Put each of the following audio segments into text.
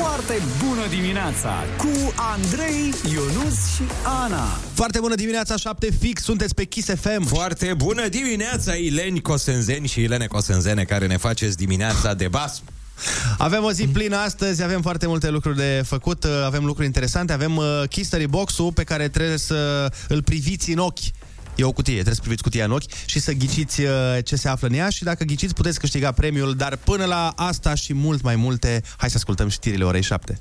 Foarte bună dimineața cu Andrei, Ionus și Ana. Foarte bună dimineața, 7 fix, sunteți pe Kiss FM. Foarte bună dimineața, Ileni Cosenzeni și Ilene Cosenzene, care ne faceți dimineața de bas. Avem o zi plină astăzi, avem foarte multe lucruri de făcut, avem lucruri interesante, avem uh, Kistery Box-ul pe care trebuie să îl priviți în ochi. E o cutie, trebuie să priviți cutia în ochi și să ghiciți uh, ce se află în ea și dacă ghiciți puteți câștiga premiul, dar până la asta și mult mai multe, hai să ascultăm știrile orei 7.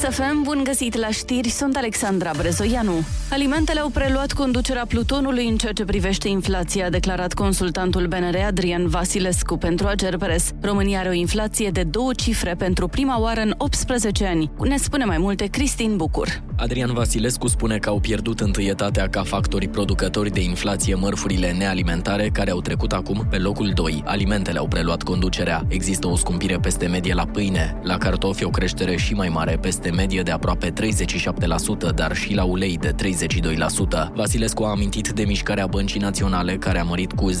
FM, bun găsit la știri, sunt Alexandra Brezoianu. Alimentele au preluat conducerea Plutonului în ceea ce privește inflația, a declarat consultantul BNR Adrian Vasilescu pentru Agerpres. România are o inflație de două cifre pentru prima oară în 18 ani. Ne spune mai multe Cristin Bucur. Adrian Vasilescu spune că au pierdut întâietatea ca factori producători de inflație mărfurile nealimentare, care au trecut acum pe locul 2. Alimentele au preluat conducerea. Există o scumpire peste medie la pâine. La cartofi o creștere și mai mare peste medie de aproape 37%, dar și la ulei de 32%. Vasilescu a amintit de mișcarea Băncii Naționale, care a mărit cu 0,50%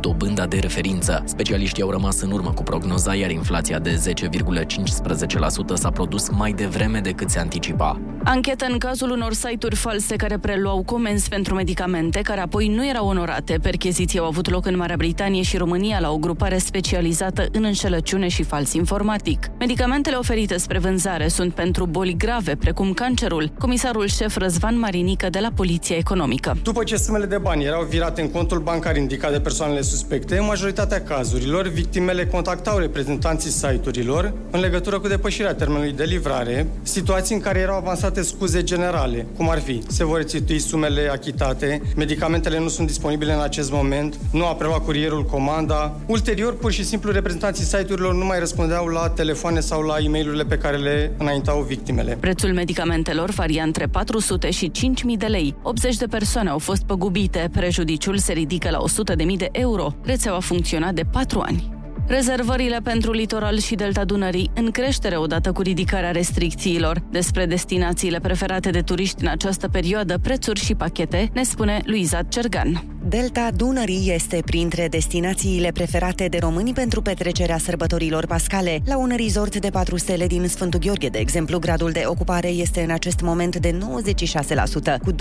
dobânda de referință. Specialiștii au rămas în urmă cu prognoza, iar inflația de 10,15% s-a produs mai devreme decât se anticipa. Anchetă în cazul unor site-uri false care preluau comenzi pentru medicamente, care apoi nu erau onorate. Percheziții au avut loc în Marea Britanie și România la o grupare specializată în înșelăciune și fals informatic. Medicamentele oferite spre vânzare sunt pentru boli grave, precum cancerul. Comisarul șef Răzvan Marinică de la Poliția Economică. După ce sumele de bani erau virate în contul bancar indicat de persoanele suspecte, în majoritatea cazurilor, victimele contactau reprezentanții site-urilor în legătură cu depășirea termenului de livrare, situații în care erau avansate scuze generale, cum ar fi se vor restitui sumele achitate, medicamentele nu sunt disponibile în acest moment, nu a preluat curierul comanda. Ulterior, pur și simplu, reprezentanții site-urilor nu mai răspundeau la telefoane sau la e mail pe care le înaintau victimele. Prețul medicamentelor varia între 400 și 5.000 de lei. 80 de persoane au fost păgubite. Prejudiciul se ridică la 100.000 de euro. Rețeaua funcționa de 4 ani. Rezervările pentru litoral și delta Dunării în creștere odată cu ridicarea restricțiilor. Despre destinațiile preferate de turiști în această perioadă, prețuri și pachete, ne spune Luiza Cergan. Delta Dunării este printre destinațiile preferate de români pentru petrecerea sărbătorilor pascale. La un resort de 4 stele din Sfântul Gheorghe, de exemplu, gradul de ocupare este în acest moment de 96%, cu 26%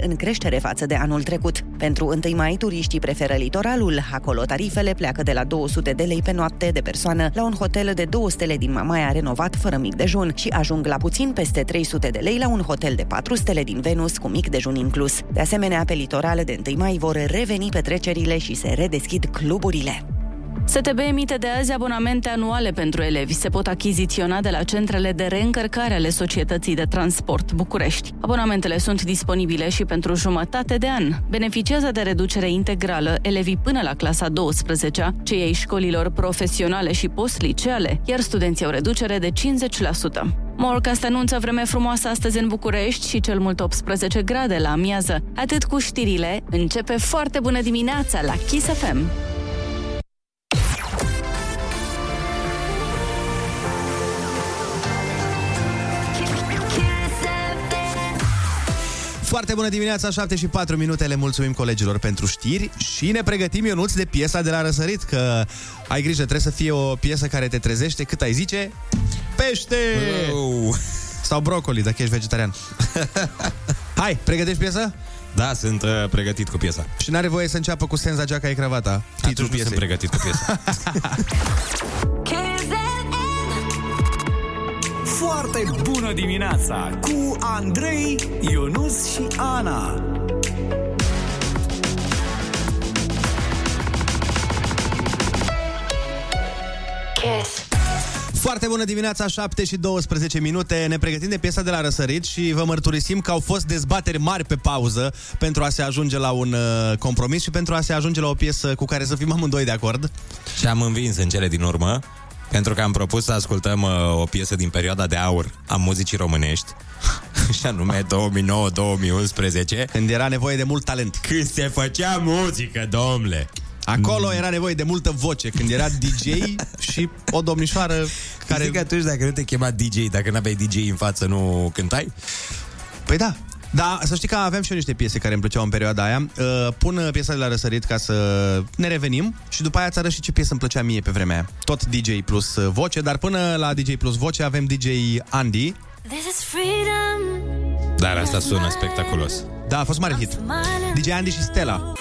în creștere față de anul trecut. Pentru 1 mai, turiștii preferă litoralul. Acolo tarifele pleacă de la 200 de lei pe noapte de persoană la un hotel de 2 stele din Mamaia renovat fără mic dejun și ajung la puțin peste 300 de lei la un hotel de 4 stele din Venus cu mic dejun inclus. De asemenea, pe litoral de 1 mai vor reveni petrecerile și se redeschid cluburile. STB emite de azi abonamente anuale pentru elevi. Se pot achiziționa de la centrele de reîncărcare ale Societății de Transport București. Abonamentele sunt disponibile și pentru jumătate de an. Beneficiază de reducere integrală elevii până la clasa 12 cei ai școlilor profesionale și post-liceale, iar studenții au reducere de 50%. Morcast anunță vreme frumoasă astăzi în București și cel mult 18 grade la amiază. Atât cu știrile, începe foarte bună dimineața la Kiss FM. Foarte bună dimineața, 7 și 4 minute, le mulțumim colegilor pentru știri și ne pregătim, Ionuț, de piesa de la răsărit, că ai grijă, trebuie să fie o piesă care te trezește, cât ai zice, pește! Oh. Sau brocoli, dacă ești vegetarian. Hai, pregătești piesa? Da, sunt uh, pregătit cu piesa. Și n-are voie să înceapă cu senza geaca e cravata. Titlul piesei. sunt pregătit cu piesa. Foarte bună dimineața cu Andrei, Ionus și Ana. Kiss. Foarte bună dimineața, 7 și 12 minute. Ne pregătim de piesa de la răsărit și vă mărturisim că au fost dezbateri mari pe pauză pentru a se ajunge la un uh, compromis și pentru a se ajunge la o piesă cu care să fim amândoi de acord. Și am învins în cele din urmă. Pentru că am propus să ascultăm uh, o piesă din perioada de aur a muzicii românești, și anume 2009-2011. Când era nevoie de mult talent. Când se făcea muzică, domnule! Acolo era nevoie de multă voce când era DJ și o domnișoară Care... care... Zic că atunci dacă nu te chema DJ, dacă nu aveai DJ în față, nu cântai? Păi da. Da, să știi că aveam și eu niște piese care îmi plăceau în perioada aia. Uh, pun uh, piesa de la răsărit ca să ne revenim și după aia îți arăt și ce piesă îmi plăcea mie pe vremea aia. Tot DJ plus uh, voce, dar până la DJ plus voce avem DJ Andy. This is freedom. Dar asta sună spectaculos. Da, a fost mare hit. DJ Andy și Stella.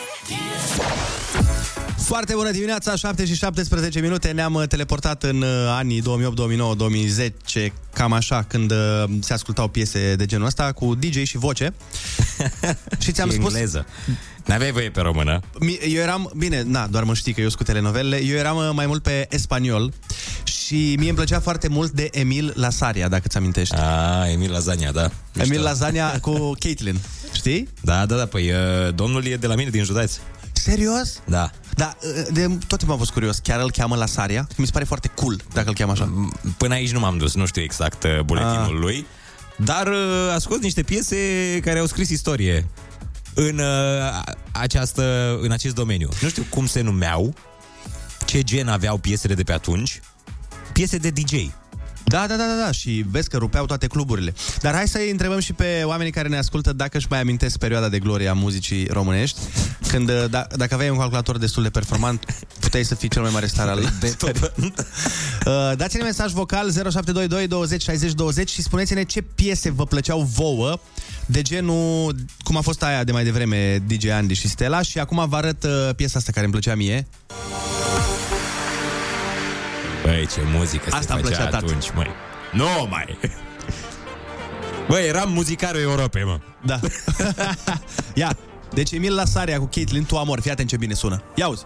Foarte bună dimineața, 7 și 17 minute Ne-am uh, teleportat în uh, anii 2008, 2009, 2010 Cam așa, când uh, se ascultau piese de genul ăsta Cu DJ și voce Și ți-am Și spus engleză. N-aveai voie pe română. Mi- Eu eram, bine, na, doar mă știi că eu sunt cu telenovelele Eu eram uh, mai mult pe spaniol Și mie îmi plăcea foarte mult de Emil Lasaria, dacă ți amintești Ah, Emil Lasagna, da. Emil Mișto. Lasagna cu Caitlin Știi? Da, da, da, păi uh, domnul e de la mine din județ. Serios? Da. Da, uh, de tot timpul am fost curios Chiar îl cheamă Lasaria? Mi se pare foarte cool dacă îl cheamă așa Până aici nu m-am dus, nu știu exact uh, buletinul Ah. lui, dar uh, a scos niște piese care au scris istorie în uh, această în acest domeniu. Nu știu cum se numeau, ce gen aveau piesele de pe atunci. Piese de DJ. Da, da, da, da, da, și vezi că rupeau toate cluburile. Dar hai să-i întrebăm și pe oamenii care ne ascultă dacă își mai amintesc perioada de glorie a muzicii românești, când uh, da, dacă aveai un calculator destul de performant, puteai să fii cel mai mare star al Uh, Dați-ne mesaj vocal 0722 20 60 20 și spuneți-ne ce piese vă plăceau vouă, de genul, cum a fost aia de mai devreme, DJ Andy și Stella, și acum vă arăt uh, piesa asta care îmi plăcea mie. Băi, ce muzică Asta se îmi făcea plăcea, tată. atunci, măi. Nu mai! Băi, eram muzicarul Europei, mă. Da. Ia, deci Emil Lasaria cu Caitlin, tu amor, fii atent ce bine sună. Ia uzi.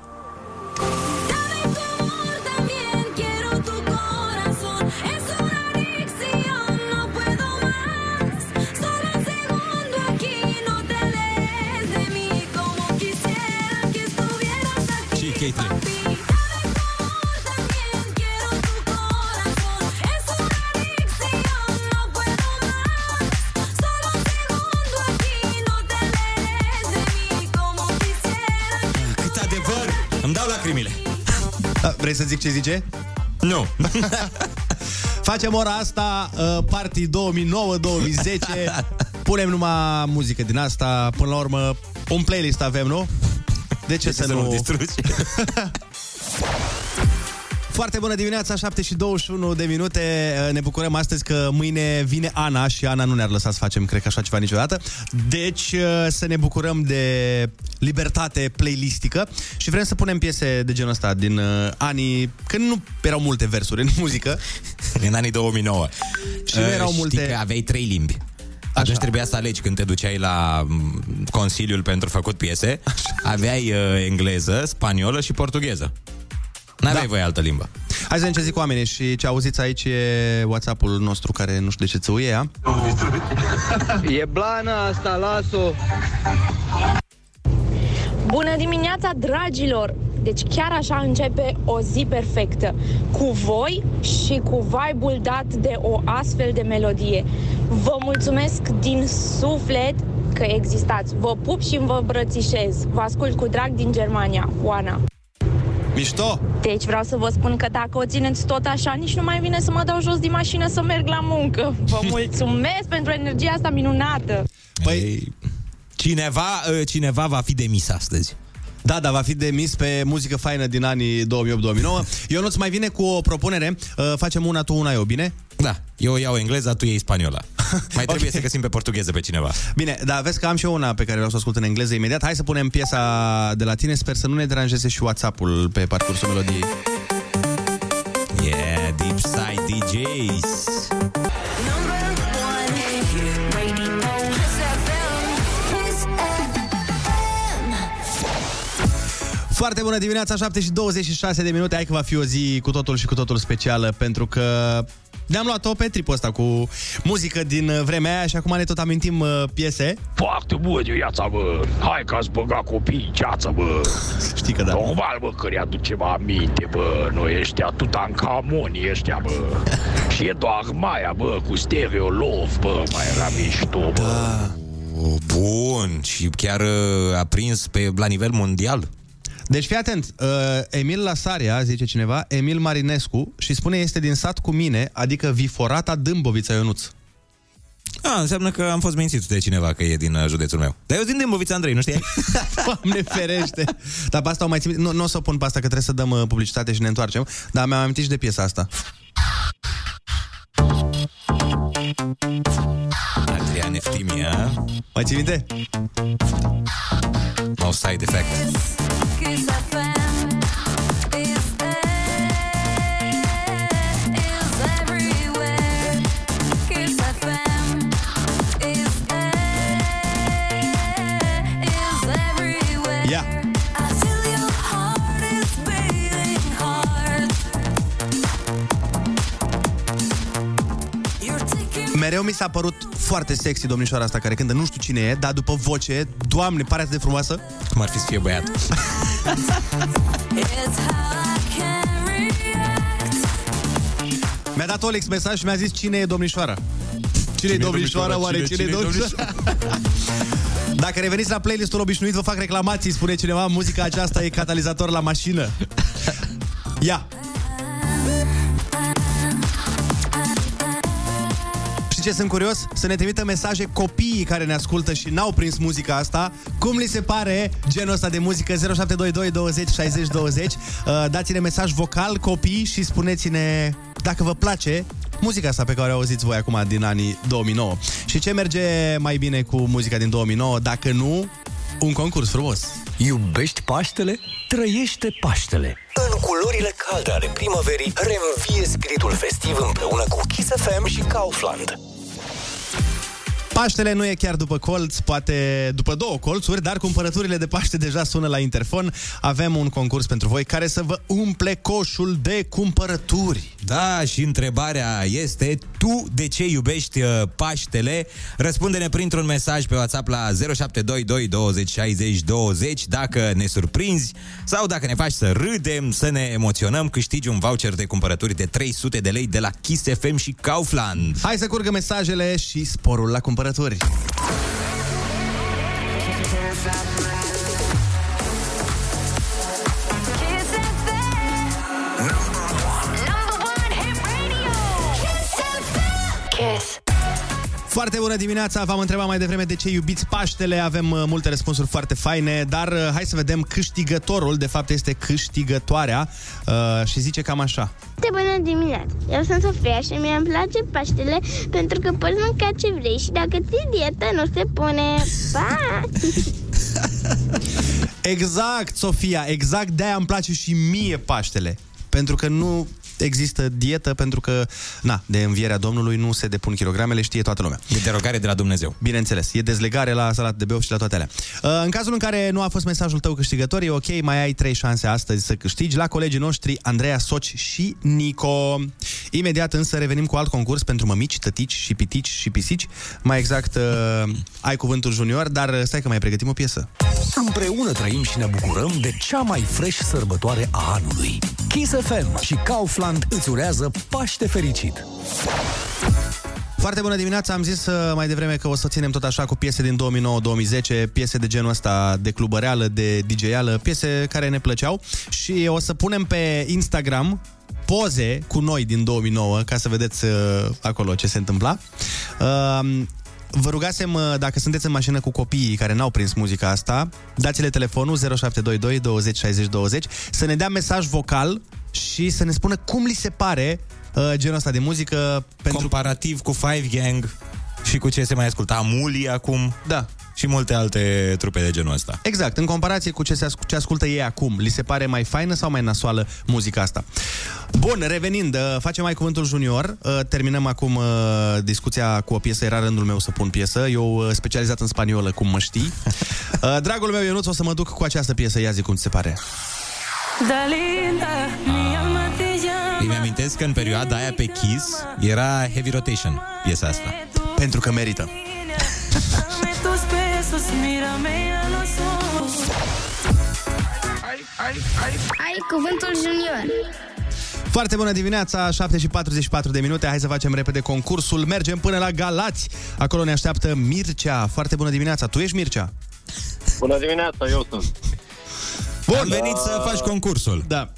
Vrei să zic ce zice? Nu. Facem ora asta, uh, party 2009-2010 Punem numai muzică din asta Până la urmă, un playlist avem, nu? De ce, De să, nu... distrugi? Foarte bună dimineața, 7 și 21 de minute Uh, Ne bucurăm astăzi că mâine vine Ana Și Ana nu ne-ar lăsa să facem, cred că așa ceva niciodată Deci uh, să ne bucurăm de libertate playlistică Și vrem să punem piese de genul ăsta Din uh, anii când nu erau multe versuri în muzică În anii 2009. Și nu erau știi multe- că aveai trei limbi. Atunci trebuia să alegi când te duceai la m, Consiliul pentru făcut piese. Aveai uh, engleză, spaniolă și portugheză. N-aveai da. voie altă limbă. Hai să vedem ce zic oamenii și ce auziți aici e WhatsApp-ul nostru care nu știu de ce țăuie ea. E blana asta, las-o. Bună dimineața, dragilor! Deci chiar așa începe o zi perfectă. Cu voi și cu vibe-ul dat de o astfel de melodie. Vă mulțumesc din suflet că existați. Vă pup și vă îmbrățișez. Vă ascult cu drag din Germania. Oana. Mișto! Deci vreau să vă spun că dacă o țineți tot așa, nici nu mai vine să mă dau jos din mașină să merg la muncă. Vă mulțumesc pentru energia asta minunată! Păi, Ei, cineva, uh, cineva va fi demis astăzi. Da, da, va fi demis pe muzică faină din anii 2008-2009. Eu nu-ți mai vine cu o propunere. Uh, facem una tu, una eu, bine? Da, eu iau engleza, tu iei spaniola. Mai trebuie Ok. să găsim pe portugheză pe cineva. Bine, dar vezi că am și eu una pe care vreau să o ascult în engleză imediat. Hai să punem piesa de la tine. Sper să nu ne deranjeze și WhatsApp-ul pe parcursul melodiei. Yeah, Deep Side DJs. Foarte bună dimineața, 7 și 26 de minute. Hai că va fi o zi cu totul și cu totul specială, pentru că ne-am luat-o pe tripul ăsta cu muzică din uh, vremea aia și acum ne tot amintim uh, piese. Foarte bună viața, bă! Hai că ați băgat copiii în ceață, bă! Știi că da. Normal, bă, că le-aducem aminte, bă! Noi ăștia Tutankamoni ăștia, bă! Și e doar Maia, bă, cu stereo love, bă! Mai era mișto, bă! Da. Oh, bun, și chiar uh, a prins pe, la nivel mondial. Deci fii atent, uh, Emil Lasaria, zice cineva, Emil Marinescu, și spune este din sat cu mine, adică Viforata Dâmbovița Ionuț. A, înseamnă că am fost mințit de cineva că e din uh, județul meu. Dar eu din Dâmbovița, Andrei, nu știi? Doamne ferește! Dar pe asta o mai țin... Nu, nu o să o pun pe asta, că trebuie să dăm uh, publicitate și ne întoarcem. Dar mi-am amintit și de piesa asta. Adrian Eftimia. Ții minte? No side effect. Mereu mi s-a părut foarte sexy domnișoara asta care cântă, nu știu cine e, dar după voce, doamne, pare atât de frumoasă. Cum ar fi să fie băiat? It's how I can react. Mi-a dat Olex mesaj și mi-a zis cine e domnișoara. Cine e Cine e domnișoara? domnișoara? Oare Cine- cine e cine e domnișoara? Dacă reveniți la playlistul obișnuit, vă fac reclamații, spune cineva, muzica aceasta e catalizator la mașină. Ia! Știi ce sunt curios? Să ne trimită mesaje copiii care ne ascultă și n-au prins muzica asta. Cum li se pare genul ăsta de muzică 0722 20 60 20? Uh, dați-ne mesaj vocal copii și spuneți-ne dacă vă place muzica asta pe care o auziți voi acum din anii 2009. Și ce merge mai bine cu muzica din 2009? Dacă nu, un concurs frumos. Iubești Paștele? Trăiește Paștele! În culorile calde ale primăverii, reînvie spiritul festiv împreună cu Kiss FM și Kaufland. Paștele nu e chiar după colț, poate după două colțuri, dar cumpărăturile de Paște deja sună la interfon. Avem un concurs pentru voi care să vă umple coșul de cumpărături. Da, și întrebarea este, tu de ce iubești uh, Paștele? Răspunde-ne printr-un mesaj pe WhatsApp la 0722 20 60 20 dacă ne surprinzi sau dacă ne faci să râdem, să ne emoționăm, câștigi un voucher de cumpărături de 300 de lei de la Kiss FM și Kaufland. Hai să curgă mesajele și sporul la cumpărături. Kiss FM. Number one hit radio. Kiss FM. Kiss. Foarte bună dimineața, v-am întrebat mai devreme de ce iubiți Paștele, avem uh, multe răspunsuri foarte faine, dar uh, hai să vedem câștigătorul, de fapt este câștigătoarea uh, și zice cam așa. Foarte bună dimineața! Eu sunt Sofia și mie îmi place Paștele pentru că poți mânca ce vrei și dacă ții dietă nu se pune. Pa! Exact, Sofia, exact de-aia îmi place și mie Paștele. Pentru că nu există dietă, pentru că, na, de învierea Domnului nu se depun kilogramele, știe toată lumea. E derogare de la Dumnezeu. Bineînțeles, e dezlegare la salat de beof și la toate alea. Uh, În cazul în care nu a fost mesajul tău câștigător, e ok, mai ai trei șanse astăzi să câștigi la colegii noștri Andreea Soci și Nico. Imediat însă revenim cu alt concurs pentru mămici, tătici și pitici și pisici. Mai exact, uh, ai cuvântul junior, dar stai că mai pregătim o piesă. Împreună trăim și ne bucurăm de cea mai fresh sărbătoare a anului. Kiss FM și Kaufland îți urează Paște fericit! Foarte bună dimineața, am zis uh, mai devreme că o să ținem tot așa cu piese din 2009-2010, piese de genul ăsta de clubăreală, de DJ-ală, piese care ne plăceau și o să punem pe Instagram poze cu noi din 2009 ca să vedeți uh, acolo ce se întâmpla. Uh, Vă rugasem, uh, dacă sunteți în mașină cu copiii care n-au prins muzica asta, dați-le telefonul 0722 20 60 20 să ne dea mesaj vocal și să ne spună cum li se pare uh, genul ăsta de muzică pentru Comparativ cu Five Gang și cu ce se mai asculta Muli acum. Da. Și multe alte trupe de genul ăsta. Exact, în comparație cu ce, se asc- ce ascultă ei acum, li se pare mai faină sau mai nasoală muzica asta? Bun, revenind, uh, facem mai cuvântul junior, uh, terminăm acum uh, discuția cu o piesă, era rândul meu să pun piesă, eu uh, specializat în spaniolă, cum mă știi. Uh, Dragul meu Ionuț, o să mă duc cu această piesă, ia zi cum ți se pare. Dalinda, mi alma te llama. Îmi amintesc că în perioada aia pe Kiss era Heavy Rotation, piesa asta. Pentru că merită. Dame tus besos, mírame a los ojos. Ai cuvântul junior. Foarte bună dimineața, 7 și 44 de minute, hai să facem repede concursul, mergem până la Galați, acolo ne așteaptă Mircea. Foarte bună dimineața, tu ești Mircea? Bună dimineața, eu sunt. Bun. Am venit să faci concursul. Da.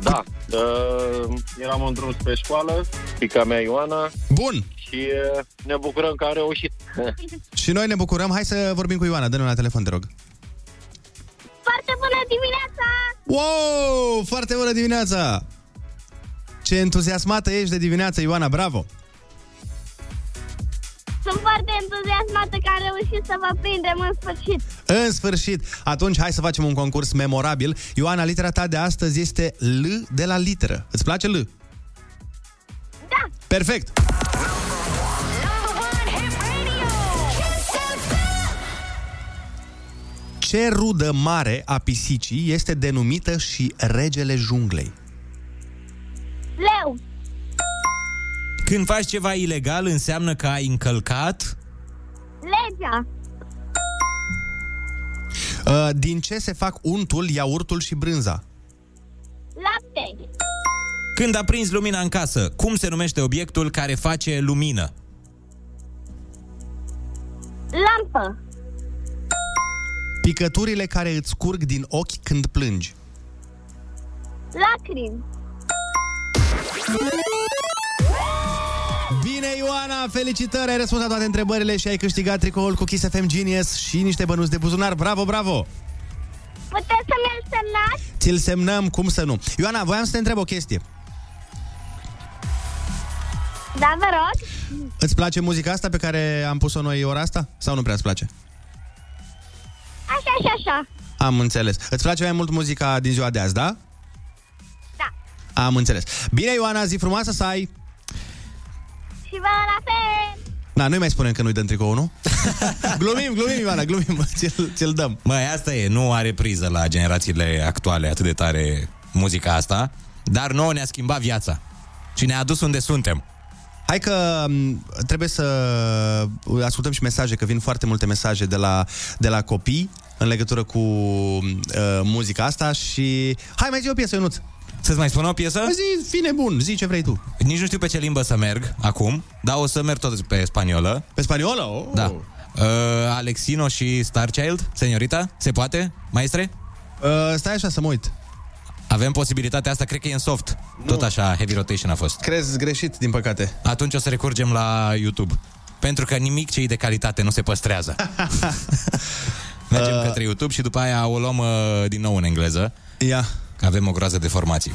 Da, uh, eram în drum spre școală, fica mea Ioana. Bun. Și uh, ne bucurăm că a reușit. Și noi ne bucurăm. Hai să vorbim cu Ioana. Dă-ne la telefon, te rog. Foarte bună dimineața! Wow! Foarte bună dimineața! Ce entuziasmată ești de dimineață, Ioana, bravo! Sunt foarte entuziasmată că am reușit să vă prindem în sfârșit. În sfârșit! Atunci hai să facem un concurs memorabil. Ioana, litera ta de astăzi este L de la literă. Îți place L? Da! Perfect! Ce rudă mare a pisicii este denumită și regele junglei? Leu! Când faci ceva ilegal, înseamnă că ai încălcat... Legea! Uh, Din ce se fac untul, iaurtul și brânza? Lapte! Când aprinzi lumina în casă, cum se numește obiectul care face lumină? Lampă! Picăturile care îți curg din ochi când plângi. Lacrimi! Bine, Ioana, felicitări! Ai răspuns la toate întrebările și ai câștigat tricoul cu Kiss FM Genius și niște bănuți de buzunar. Bravo, bravo! Puteți să mi-l semnați? Ți-l semnăm, cum să nu. Ioana, voiam să te întreb o chestie. Da, vă rog. Îți place muzica asta pe care am pus-o noi ora asta? Sau nu prea îți place? Așa și așa. Am înțeles. Îți place mai mult muzica din ziua de azi, da? Da. Am înțeles. Bine, Ioana, zi frumoasă să ai. Și vă la fel. Na, nu mai spunem că nu-i dăm tricou, nu? glumim, glumim, Ioana, glumim. Ți-l, ți-l dăm. Măi, asta e, nu are priză la generațiile actuale atât de tare muzica asta, dar nouă ne-a schimbat viața și ne-a adus unde suntem. Hai că m, trebuie să ascultăm și mesaje, că vin foarte multe mesaje de la, de la copii în legătură cu uh, muzica asta și... Hai, mai zi o piesă, Ionuț. Să-ți mai spun o piesă? Zi, fine bun, zi ce vrei tu. Nici nu știu pe ce limbă să merg acum, dar o să merg tot pe spaniolă. Pe spaniolă? Oh. Da. Uh, Alexino și Starchild, seniorita, se poate, maestre? Uh, stai așa să mă uit. Avem posibilitatea asta, cred că e în soft. Nu. Tot așa, heavy rotation a fost. Crezi greșit, din păcate. Atunci o să recurgem la YouTube. Pentru că nimic ce e de calitate nu se păstrează. Mergem Uh. către YouTube și după aia o luăm uh, din nou în engleză. Ia. Că avem o groază de formații.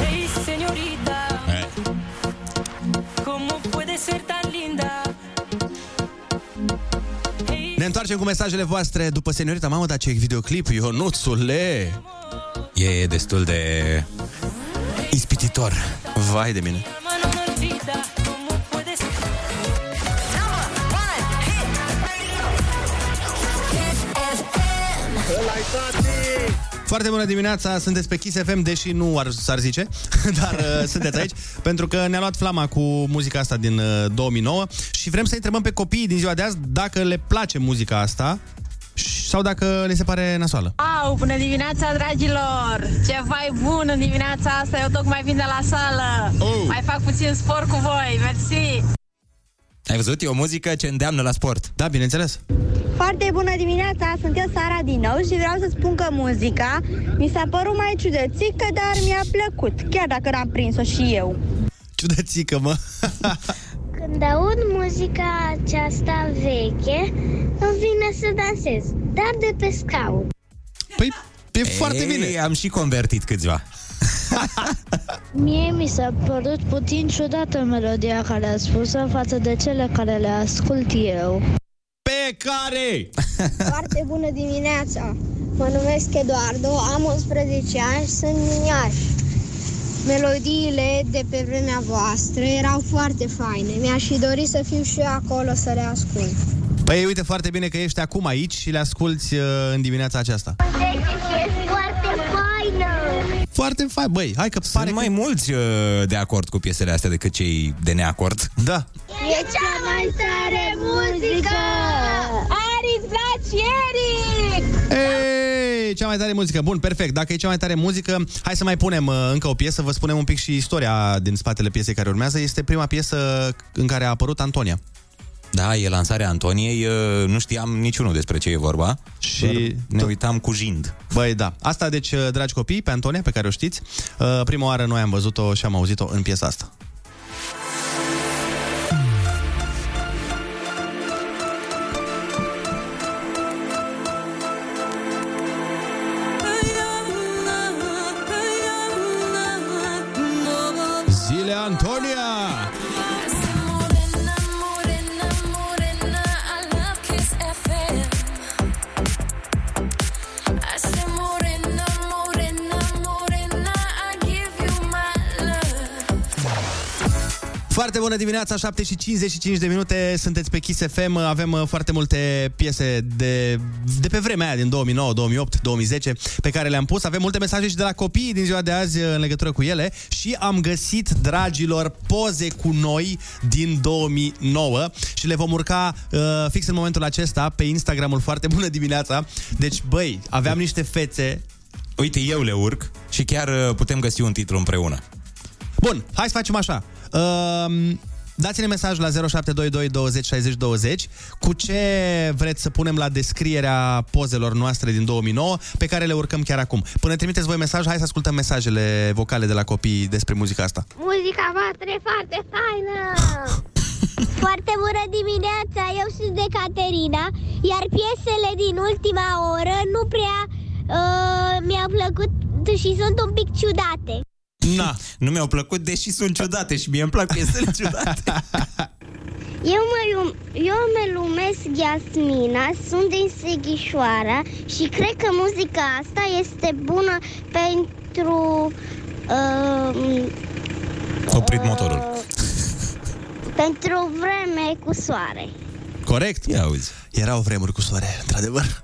Hey, señorita, Eh. ¿cómo puede ser tan linda? Ne întoarcem cu mesajele voastre după seniorita. Mamă, dar ce videoclip, Ionuțule! E destul de ispititor. Vai de mine. Mano me olvida, ¿cómo puede ser? Foarte bună dimineața, sunteți pe Kiss FM, deși nu ar, s-ar zice, dar uh, sunteți aici, pentru că ne-a luat flama cu muzica asta din uh, 2009 și vrem să întrebăm pe copiii din ziua de azi dacă le place muzica asta și- sau dacă le se pare nasoală. Au, bună dimineața, dragilor! Ce vai bun în dimineața asta, eu tocmai vin de la sală. Oh. Mai fac puțin sport cu voi, mersi! Ai văzut? E o muzică ce îndeamnă la sport. Da, bineînțeles. Foarte bună dimineața, sunt eu Sara din nou și vreau să spun că muzica mi s-a părut mai ciudățică, dar mi-a plăcut, chiar dacă n-am prins-o și eu. Ciudățică, mă. Când aud muzica aceasta veche, îmi vine să dansez, dar de pe scaun. Păi, e foarte bine. Am și convertit câțiva. Mie mi s-a părut puțin ciudată melodia care a spus-o față de cele care le ascult eu. Pe care? Foarte bună dimineața! Mă numesc Eduardo, am 11 ani și sunt din Iași. Melodiile de pe vremea voastră erau foarte faine. Mi-aș fi dorit să fiu și eu acolo să le ascult. Păi uite foarte bine că ești acum aici și le asculti uh, în dimineața aceasta. E foarte faină! Foarte fain, băi, hai că pare Sunt mai mulți uh, de acord cu piesele astea decât cei de neacord. Da. E cea mai tare muzică! Ari, îți place, Eric! Ei, cea mai tare muzică. Bun, perfect. Dacă e cea mai tare muzică, hai să mai punem uh, încă o piesă, vă spunem un pic și istoria din spatele piesei care urmează. Este prima piesă în care a apărut Antonia. Da, e lansarea Antoniei, uh, nu știam niciunul despre ce e vorba și ne uitam cu jind. Băi, da. Asta, deci, dragi copii, pe Antonia, pe care o știți, uh, prima oară noi am văzut-o și am auzit-o în piesa asta. Foarte bună dimineața, 7 și 55 de minute, sunteți pe Kiss FM, avem uh, foarte multe piese de, de pe vremea aia, din 2009, 2008, 2010, pe care le-am pus. Avem multe mesaje și de la copiii din ziua de azi uh, în legătură cu ele și am găsit, dragilor, poze cu noi din 2009 și le vom urca uh, fix în momentul acesta pe Instagramul Foarte Bună Dimineața. Deci, băi, aveam niște fețe Uite, eu le urc și chiar uh, putem găsi un titlu împreună. Bun, hai să facem așa. Uh, dați-ne mesaj la 0722 20 60 20 cu ce vreți să punem la descrierea pozelor noastre din 2009 pe care le urcăm chiar acum. Până trimiteți voi mesaj, hai să ascultăm mesajele vocale de la copii despre muzica asta. Muzica voastră e foarte faină! Foarte bună dimineața, eu sunt de Caterina, iar piesele din ultima oră nu prea uh, mi-au plăcut și sunt un pic ciudate. Na, nu mi-au plăcut, deși sunt ciudate și mie îmi plac piesele ciudate. Eu mă, lum- eu mă numesc Yasmina, sunt din Sighișoara și cred că muzica asta este bună pentru... Uh, Oprit motorul. pentru vreme cu soare. Corect? Ia auzi. Erau vremuri cu soare, într-adevăr.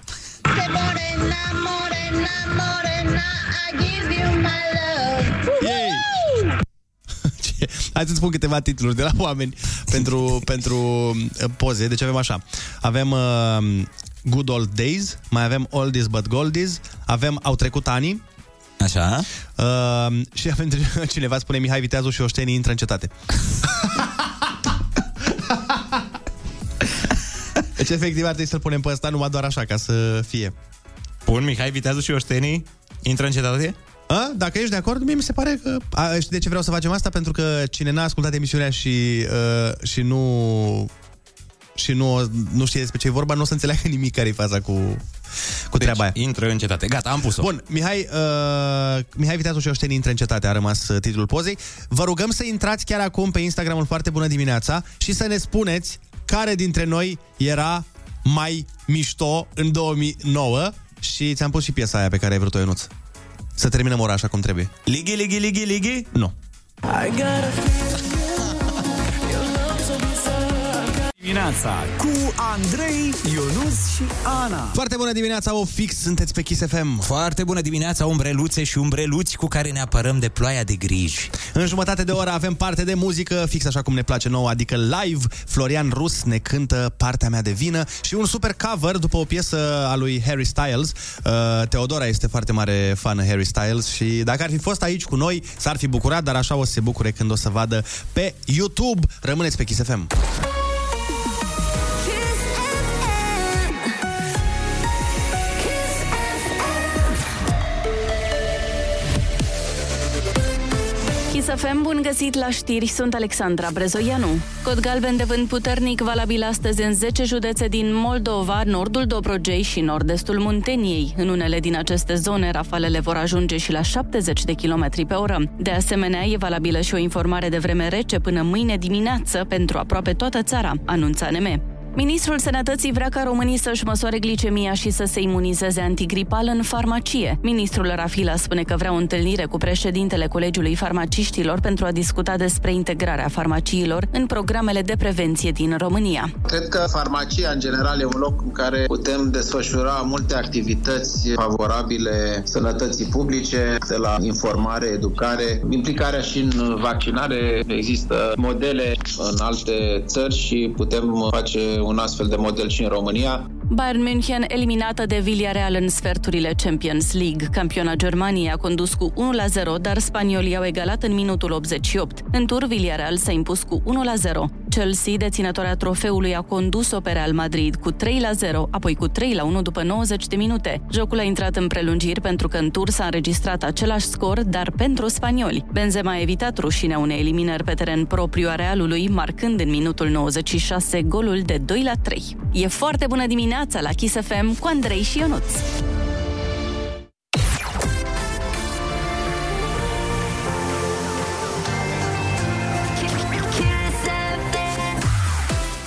Morena, morena, morena, I give you my love. Yay! Hai să spun câteva titluri de la oameni pentru, pentru uh, poze. Deci avem așa. Avem uh, Good Old Days, mai avem Oldies But Goldies, avem Au trecut ani, Așa. Uh, și avem cineva spune Mihai Viteazu și Oștenii intră în cetate. deci efectiv ar trebui să-l punem pe ăsta numai doar așa, ca să fie. Pun Mihai Viteazu și Oștenii intră în cetate? A? Dacă ești de acord, mie mi se pare că... A, știi de ce vreau să facem asta? Pentru că cine n-a ascultat emisiunea și, uh, și nu și nu, nu știe despre ce e vorba, nu o să înțeleagă nimic care e faza cu, cu Deci, treaba aia. intră în cetate. Gata, am pus-o. Bun, Mihai, uh, Mihai Viteazu și Oștenii intră în cetate, a rămas uh, titlul pozei. Vă rugăm să intrați chiar acum pe Instagramul Foarte Bună Dimineața și să ne spuneți care dintre noi era mai mișto în 2009 și ți-am pus și piesa aia pe care ai vrut-o, Ionuț. Să terminăm ora așa cum trebuie. Ligi, ligi, ligi, ligi? Nu. Dimineața cu Andrei, Ionus și Ana. Foarte bună dimineața, o fix, sunteți pe Kiss FM. Foarte bună dimineața, umbreluțe și umbreluți cu care ne apărăm de ploaia de griji. În jumătate de oră avem parte de muzică, fix așa cum ne place nouă, adică live. Florian Rus ne cântă Partea mea de vină și un super cover după o piesă a lui Harry Styles. Uh, Teodora este foarte mare fan Harry Styles și dacă ar fi fost aici cu noi, s-ar fi bucurat, dar așa o să se bucure când o să vadă pe YouTube. Rămâneți pe Kiss FM. FM, bun găsit la știri, sunt Alexandra Brezoianu. Cod galben de vânt puternic valabil astăzi în 10 județe din Moldova, nordul Dobrogei și nord-estul Munteniei. În unele din aceste zone, rafalele vor ajunge și la 70 de km pe oră. De asemenea, e valabilă și o informare de vreme rece până mâine dimineață pentru aproape toată țara, anunța NM. Ministrul Sănătății vrea ca românii să-și măsoare glicemia și să se imunizeze antigripal în farmacie. Ministrul Rafila spune că vrea o întâlnire cu președintele Colegiului Farmaciștilor pentru a discuta despre integrarea farmaciilor în programele de prevenție din România. Cred că farmacia, în general, e un loc în care putem desfășura multe activități favorabile sănătății publice, de la informare, educare, implicarea și în vaccinare. Există modele în alte țări și putem face un astfel de model și în România. Bayern München eliminată de Villarreal în sferturile Champions League. Campiona Germaniei a condus cu 1-0, dar spaniolii au egalat în minutul 88. În tur, Villarreal s-a impus cu 1-0. Chelsea, deținătoarea trofeului, a condus-o pe Real Madrid cu 3 la 0, apoi cu 3 la 1 după 90 de minute. Jocul a intrat în prelungiri pentru că în tur s-a înregistrat același scor, dar pentru spanioli. Benzema a evitat rușinea unei eliminări pe teren propriu a Realului, marcând în minutul 96 golul de 2 la 3. E foarte bună dimineața la Kiss FM cu Andrei și Ionuț.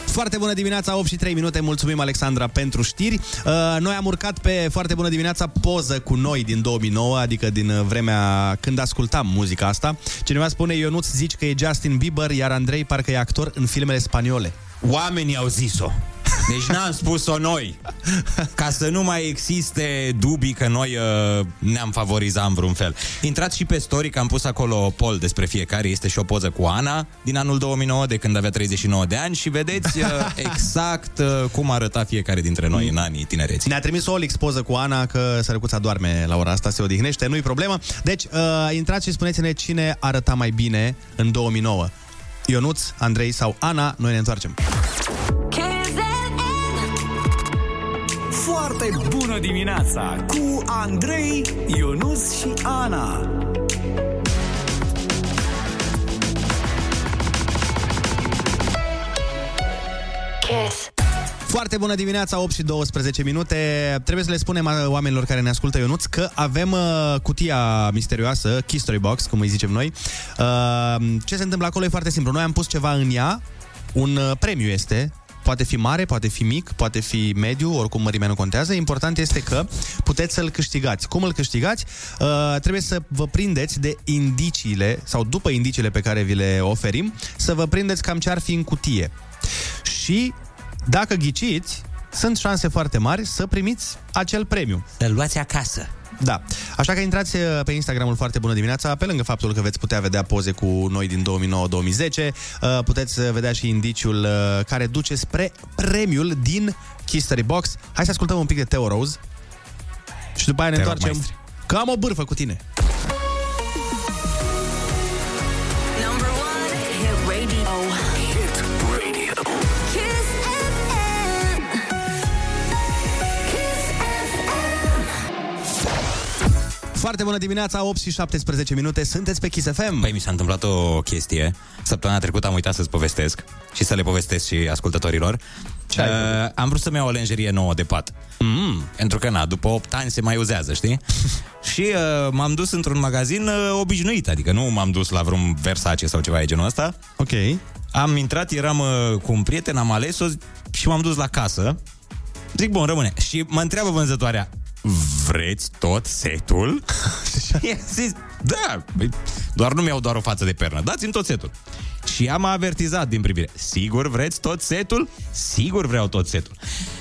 Foarte bună dimineața, 8 și 3 minute. Mulțumim, Alexandra, pentru știri. Uh, Noi am urcat pe Foarte bună dimineața poză cu noi din 2009, adică din uh, vremea când ascultam muzica asta. Cineva spune, Ionuț, zici că e Justin Bieber, iar Andrei parcă e actor în filmele spaniole. Oamenii au zis-o. Deci n-am spus-o noi. Ca să nu mai existe dubii că noi uh, ne-am favorizat în vreun fel. Intrați și pe story, că am pus acolo poll despre fiecare. Este și o poză cu Ana din anul 2009, de când avea 39 de ani și vedeți uh, exact uh, cum arăta fiecare dintre noi în anii tinereții. Ne-a trimis Olix poză cu Ana, că sărăcuța doarme la ora asta, se odihnește, nu-i problemă. Deci, uh, intrați și spuneți-ne cine arăta mai bine în 2009. Ionuț, Andrei sau Ana, noi ne întoarcem. Foarte bună dimineața cu Andrei, Ionus și Ana. Kiss. Foarte bună dimineața, 8 și 12 minute. Trebuie să le spunem uh, oamenilor care ne ascultă Ionuț că avem uh, cutia misterioasă, Keystory Box, cum îi zicem noi. Uh, ce se întâmplă acolo e foarte simplu. Noi am pus ceva în ea, un uh, premiu este, poate fi mare, poate fi mic, poate fi mediu, oricum mărimea nu contează. Important este că puteți să-l câștigați. Cum îl câștigați? Uh, trebuie să vă prindeți de indiciile, sau după indiciile pe care vi le oferim, să vă prindeți cam ce ar fi în cutie. Și dacă ghiciți, sunt șanse foarte mari să primiți acel premiu. Să-l luați acasă. Da. Așa că intrați uh, pe Instagramul Foarte Bună Dimineața, pe lângă faptul că veți putea vedea poze cu noi din 2009-2010, uh, puteți uh, vedea și indiciul care duce spre premiul din History Box. Hai să ascultăm un pic de Theo Rose și după aia ne Te rog, întoarcem. maestre. Că am o bârfă cu tine. Foarte bună dimineața, 8 și 17 minute, sunteți pe Kiss FM. Păi mi s-a întâmplat o chestie. Săptămâna trecută am uitat să-ți povestesc și să le povestesc și ascultătorilor. Ce ai uh, am vrut să-mi iau o lenjerie nouă de pat. Mm, pentru că, na, după 8 ani se mai uzează, știi? și uh, m-am dus într-un magazin uh, obișnuit, adică nu m-am dus la vreun Versace sau ceva de genul ăsta. Ok. Am intrat, eram uh, cu un prieten, am ales-o și m-am dus la casă. Zic, bun, rămâne. Și mă întreabă vânzătoarea, vreți tot setul? și i-am zis, da, băi, doar nu mi-au doar o față de pernă, dați-mi tot setul. Și am avertizat din privire, sigur vreți tot setul? Sigur vreau tot setul.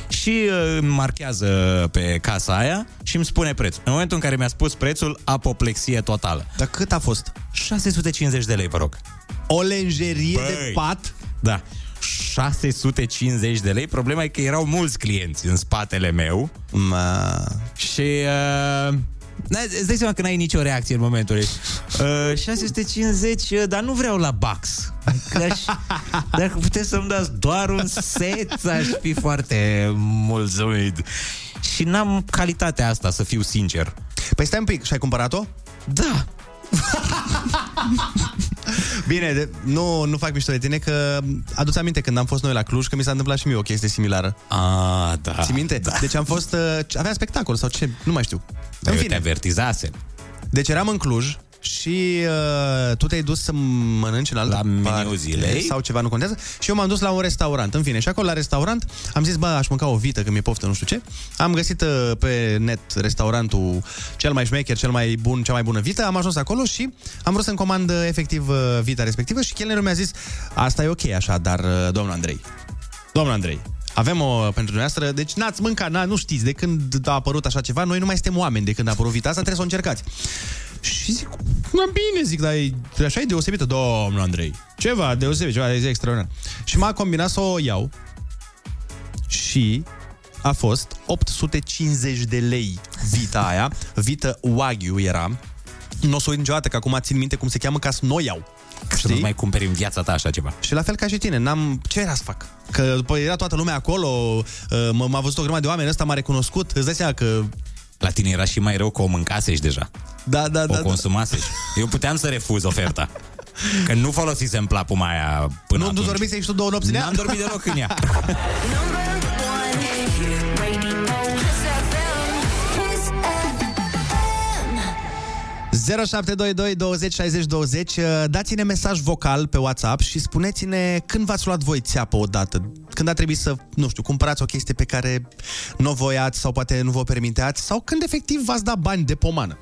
Și uh, îmi marchează pe casa aia și îmi spune prețul. În momentul în care mi-a spus prețul, apoplexie totală. Dar cât a fost? 650 de lei, vă rog. O lenjerie Băi. de pat? Da. 650 de lei. Problema e că erau mulți clienți în spatele meu. Ma... Și... Uh, na, îți dai seama că n-ai nicio reacție în momentul ăla. Uh, 650, uh, dar nu vreau la Bax. Adică aș, dacă puteți să-mi dați doar un set, aș fi foarte mulțumit. Și n-am calitatea asta, să fiu sincer. Păi stai un pic, și ai cumpărat-o? Da. Bine, de, nu, nu fac mișto de tine că aduți aminte când am fost noi la Cluj că mi s-a întâmplat și mie o chestie similară. Ah, da. Ții minte? Da. Deci am fost, uh, avea spectacol sau ce, nu mai știu. Dar eu te avertizase. Deci eram în Cluj și uh, tu te-ai dus să mănânci în altă La meniul parte zilei? sau ceva, nu contează. Și eu m-am dus la un restaurant, în fine. Și acolo la restaurant am zis, bă, aș mânca o vită, că mi-e poftă, nu știu ce. Am găsit uh, pe net restaurantul cel mai șmecher, cel mai bun, cea mai bună vită. Am ajuns acolo și am vrut să-mi comand uh, efectiv uh, vita respectivă și chelnerul mi-a zis, asta e ok așa, dar uh, domnul Andrei, domnul Andrei, avem o pentru dumneavoastră, deci n-ați mâncat, n- nu știți, de când a apărut așa ceva, noi nu mai suntem oameni de când a apărut vita asta, trebuie să o încercați. Și zic, na bine, zic, dar e, așa e deosebită, domnul Andrei. Ceva deosebit, ceva de extraordinar. Și m-a combinat să o iau și a fost 850 de lei vita aia, vită Wagyu era. Nu o să uit niciodată, că acum țin minte cum se cheamă ca să nu o iau. Să nu mai cumperi în viața ta așa ceva. Și la fel ca și tine, n-am... Ce era să fac? Că după era toată lumea acolo, uh, m- m-a văzut o grămadă de oameni, ăsta m-a recunoscut, îți dai seama că... La tine era și mai rău că o mâncasești deja. Da, da, da. O consumasești. Eu puteam să refuz oferta. Că nu folosisem plapuma aia până Nu, nu atunci. dormise și tu două nopți în ea? N-am dormit deloc în ea. 0722 20 60 20 uh, Dați-ne mesaj vocal pe WhatsApp și spuneți-ne când v-ați luat voi țeapă odată. Când a trebuit să, nu știu, cumpărați o chestie pe care nu o voiați sau poate nu vă permiteați sau când efectiv v-ați dat bani de pomană.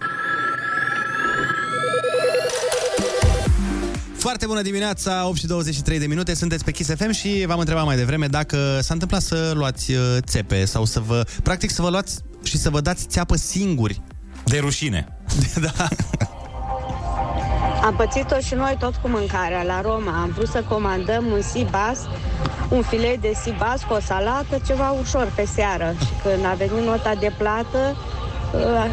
Foarte bună dimineața, 8 și 23 de minute, sunteți pe Kiss FM și v-am întrebat mai devreme dacă s-a întâmplat să luați uh, țepe sau să vă, practic să vă luați și să vă dați țeapă singuri. De rușine. da. Am pățit-o și noi tot cu mâncarea la Roma. Am vrut să comandăm un sibas, un filet de sibas cu o salată, ceva ușor pe seară. Și când a venit nota de plată, ă,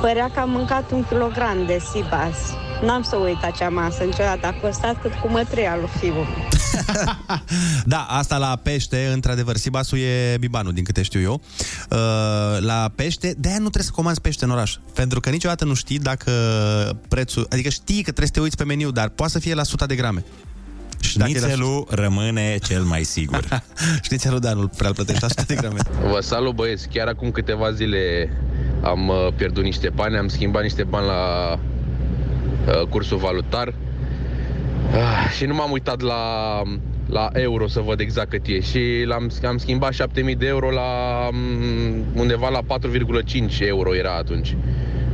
părea că am mâncat un kilogram de sibas. N-am să uit acea masă niciodată. A costat cât cu mătria lui fiul. Da, asta la pește, într-adevăr, Sibasul e bibanul, din câte știu eu. Uh, la pește, de-aia nu trebuie să comanzi pește în oraș. Pentru că niciodată nu știi dacă prețul... Adică știi că trebuie să te uiți pe meniu, dar poate să fie la 100 de grame. Și dacă e la- Șnițelul rămâne cel mai sigur. Șnițelul, da, nu prea plătești la 100 de grame. Vă salut băieți, chiar acum câteva zile am uh, pierdut niște bani, am schimbat niște bani la uh, cursul valutar ah, și nu m-am uitat la, la euro să văd exact cât e și l-am, am schimbat 7000 de euro la mm, undeva la 4,5 euro era atunci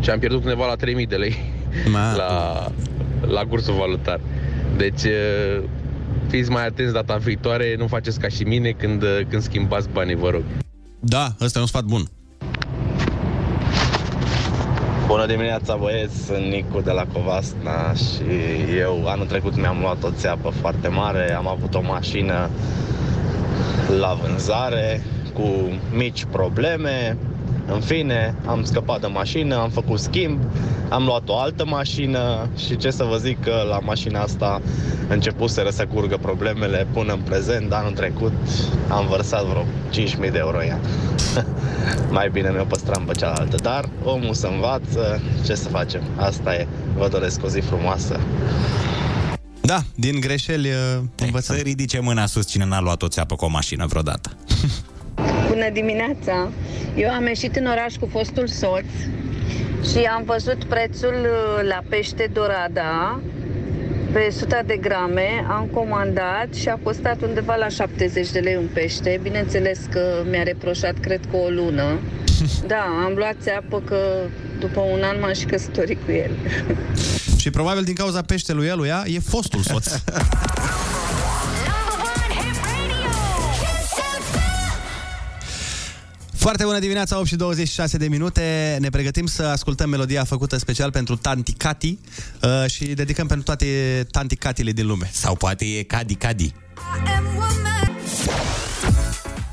și am pierdut undeva la 3000 de lei la, la cursul valutar. Deci uh, fiți mai atenți data viitoare, nu faceți ca și mine când, uh, când schimbați banii, vă rog. Da, ăsta e un sfat bun. Bună dimineața băieți, sunt Nicu de la Covasna și eu anul trecut mi-am luat o țeapă foarte mare, am avut o mașină la vânzare cu mici probleme, în fine, am scăpat de mașină, am făcut schimb, am luat o altă mașină și ce să vă zic că la mașina asta începuseră să curgă problemele până în prezent, anul trecut am vărsat vreo 5.000 de euro în ea. Mai bine mi-o păstram pe cealaltă, dar omul să învață, ce să facem, asta e. Vă doresc o zi frumoasă. Da, din greșeli uh, învățăm. Să ridice mâna sus cine n-a luat o țeapă cu o mașină vreodată. Bună dimineața! Eu am ieșit în oraș cu fostul soț și am văzut prețul uh, la pește dorada pe 100 de grame, am comandat și a costat undeva la 70 de lei un pește. Bineînțeles că mi-a reproșat, cred că o lună. Da, am luat țeapă că după un an m-am și căsătorit cu el. Și probabil din cauza peștelui lui ea e fostul soț. Foarte bună dimineața, 8 și 26 de minute. Ne pregătim să ascultăm melodia făcută special pentru Tanti Cati uh, și dedicăm pentru toate Tanti Catile din lume. Sau poate e Cadi Cadi.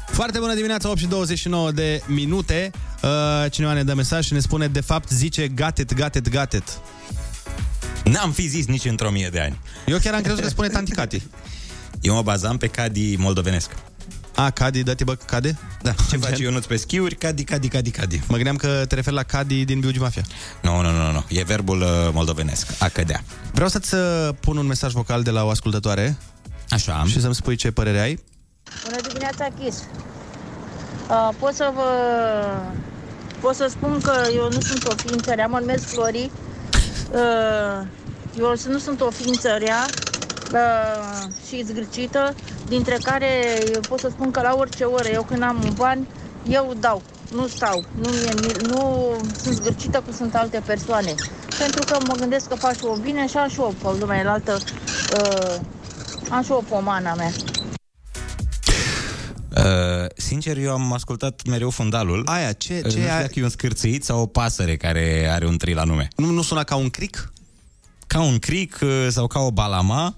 Foarte bună dimineața, 8 și 29 de minute. Uh, cineva ne dă mesaj și ne spune, de fapt, zice gatet, gatet, gatet. N-am fi zis nici într-o mie de ani. Eu chiar am crezut că spune Tanti Cati. Eu mă bazam pe Cadi moldovenesc. A, Cadi, dă-te bă, Cade? Da. Ce face Ionuț pe schiuri? Cadi, Cadi, Cadi, Cadi. Mă gândeam că te referi la Cadi din Biugi Mafia. Nu, nu, nu, nu. E verbul uh, moldovenesc. A cădea. Vreau să-ți uh, pun un mesaj vocal de la o ascultătoare. Așa. Și să-mi spui ce părere ai. Bună dimineața, Chis. Uh, pot să vă... Pot să spun că eu nu sunt o ființă rea, mă numesc Flori. Uh, eu nu sunt o ființă rea uh, și zgârcită, dintre care eu pot să spun că la orice oră, eu când am bani, eu dau, nu stau, nu, mie, nu sunt zgârcită cum sunt alte persoane. Pentru că mă gândesc că faci o bine și am și o pe lumea altă, uh, am și o pomana mea. Uh, sincer, eu am ascultat mereu fundalul. Aia, ce, Uh, nu ce știu aia- dacă e un scârțâit sau o pasăre care are un tri la nume. Nu, nu suna ca un cric? Ca un cric uh, sau ca o balama.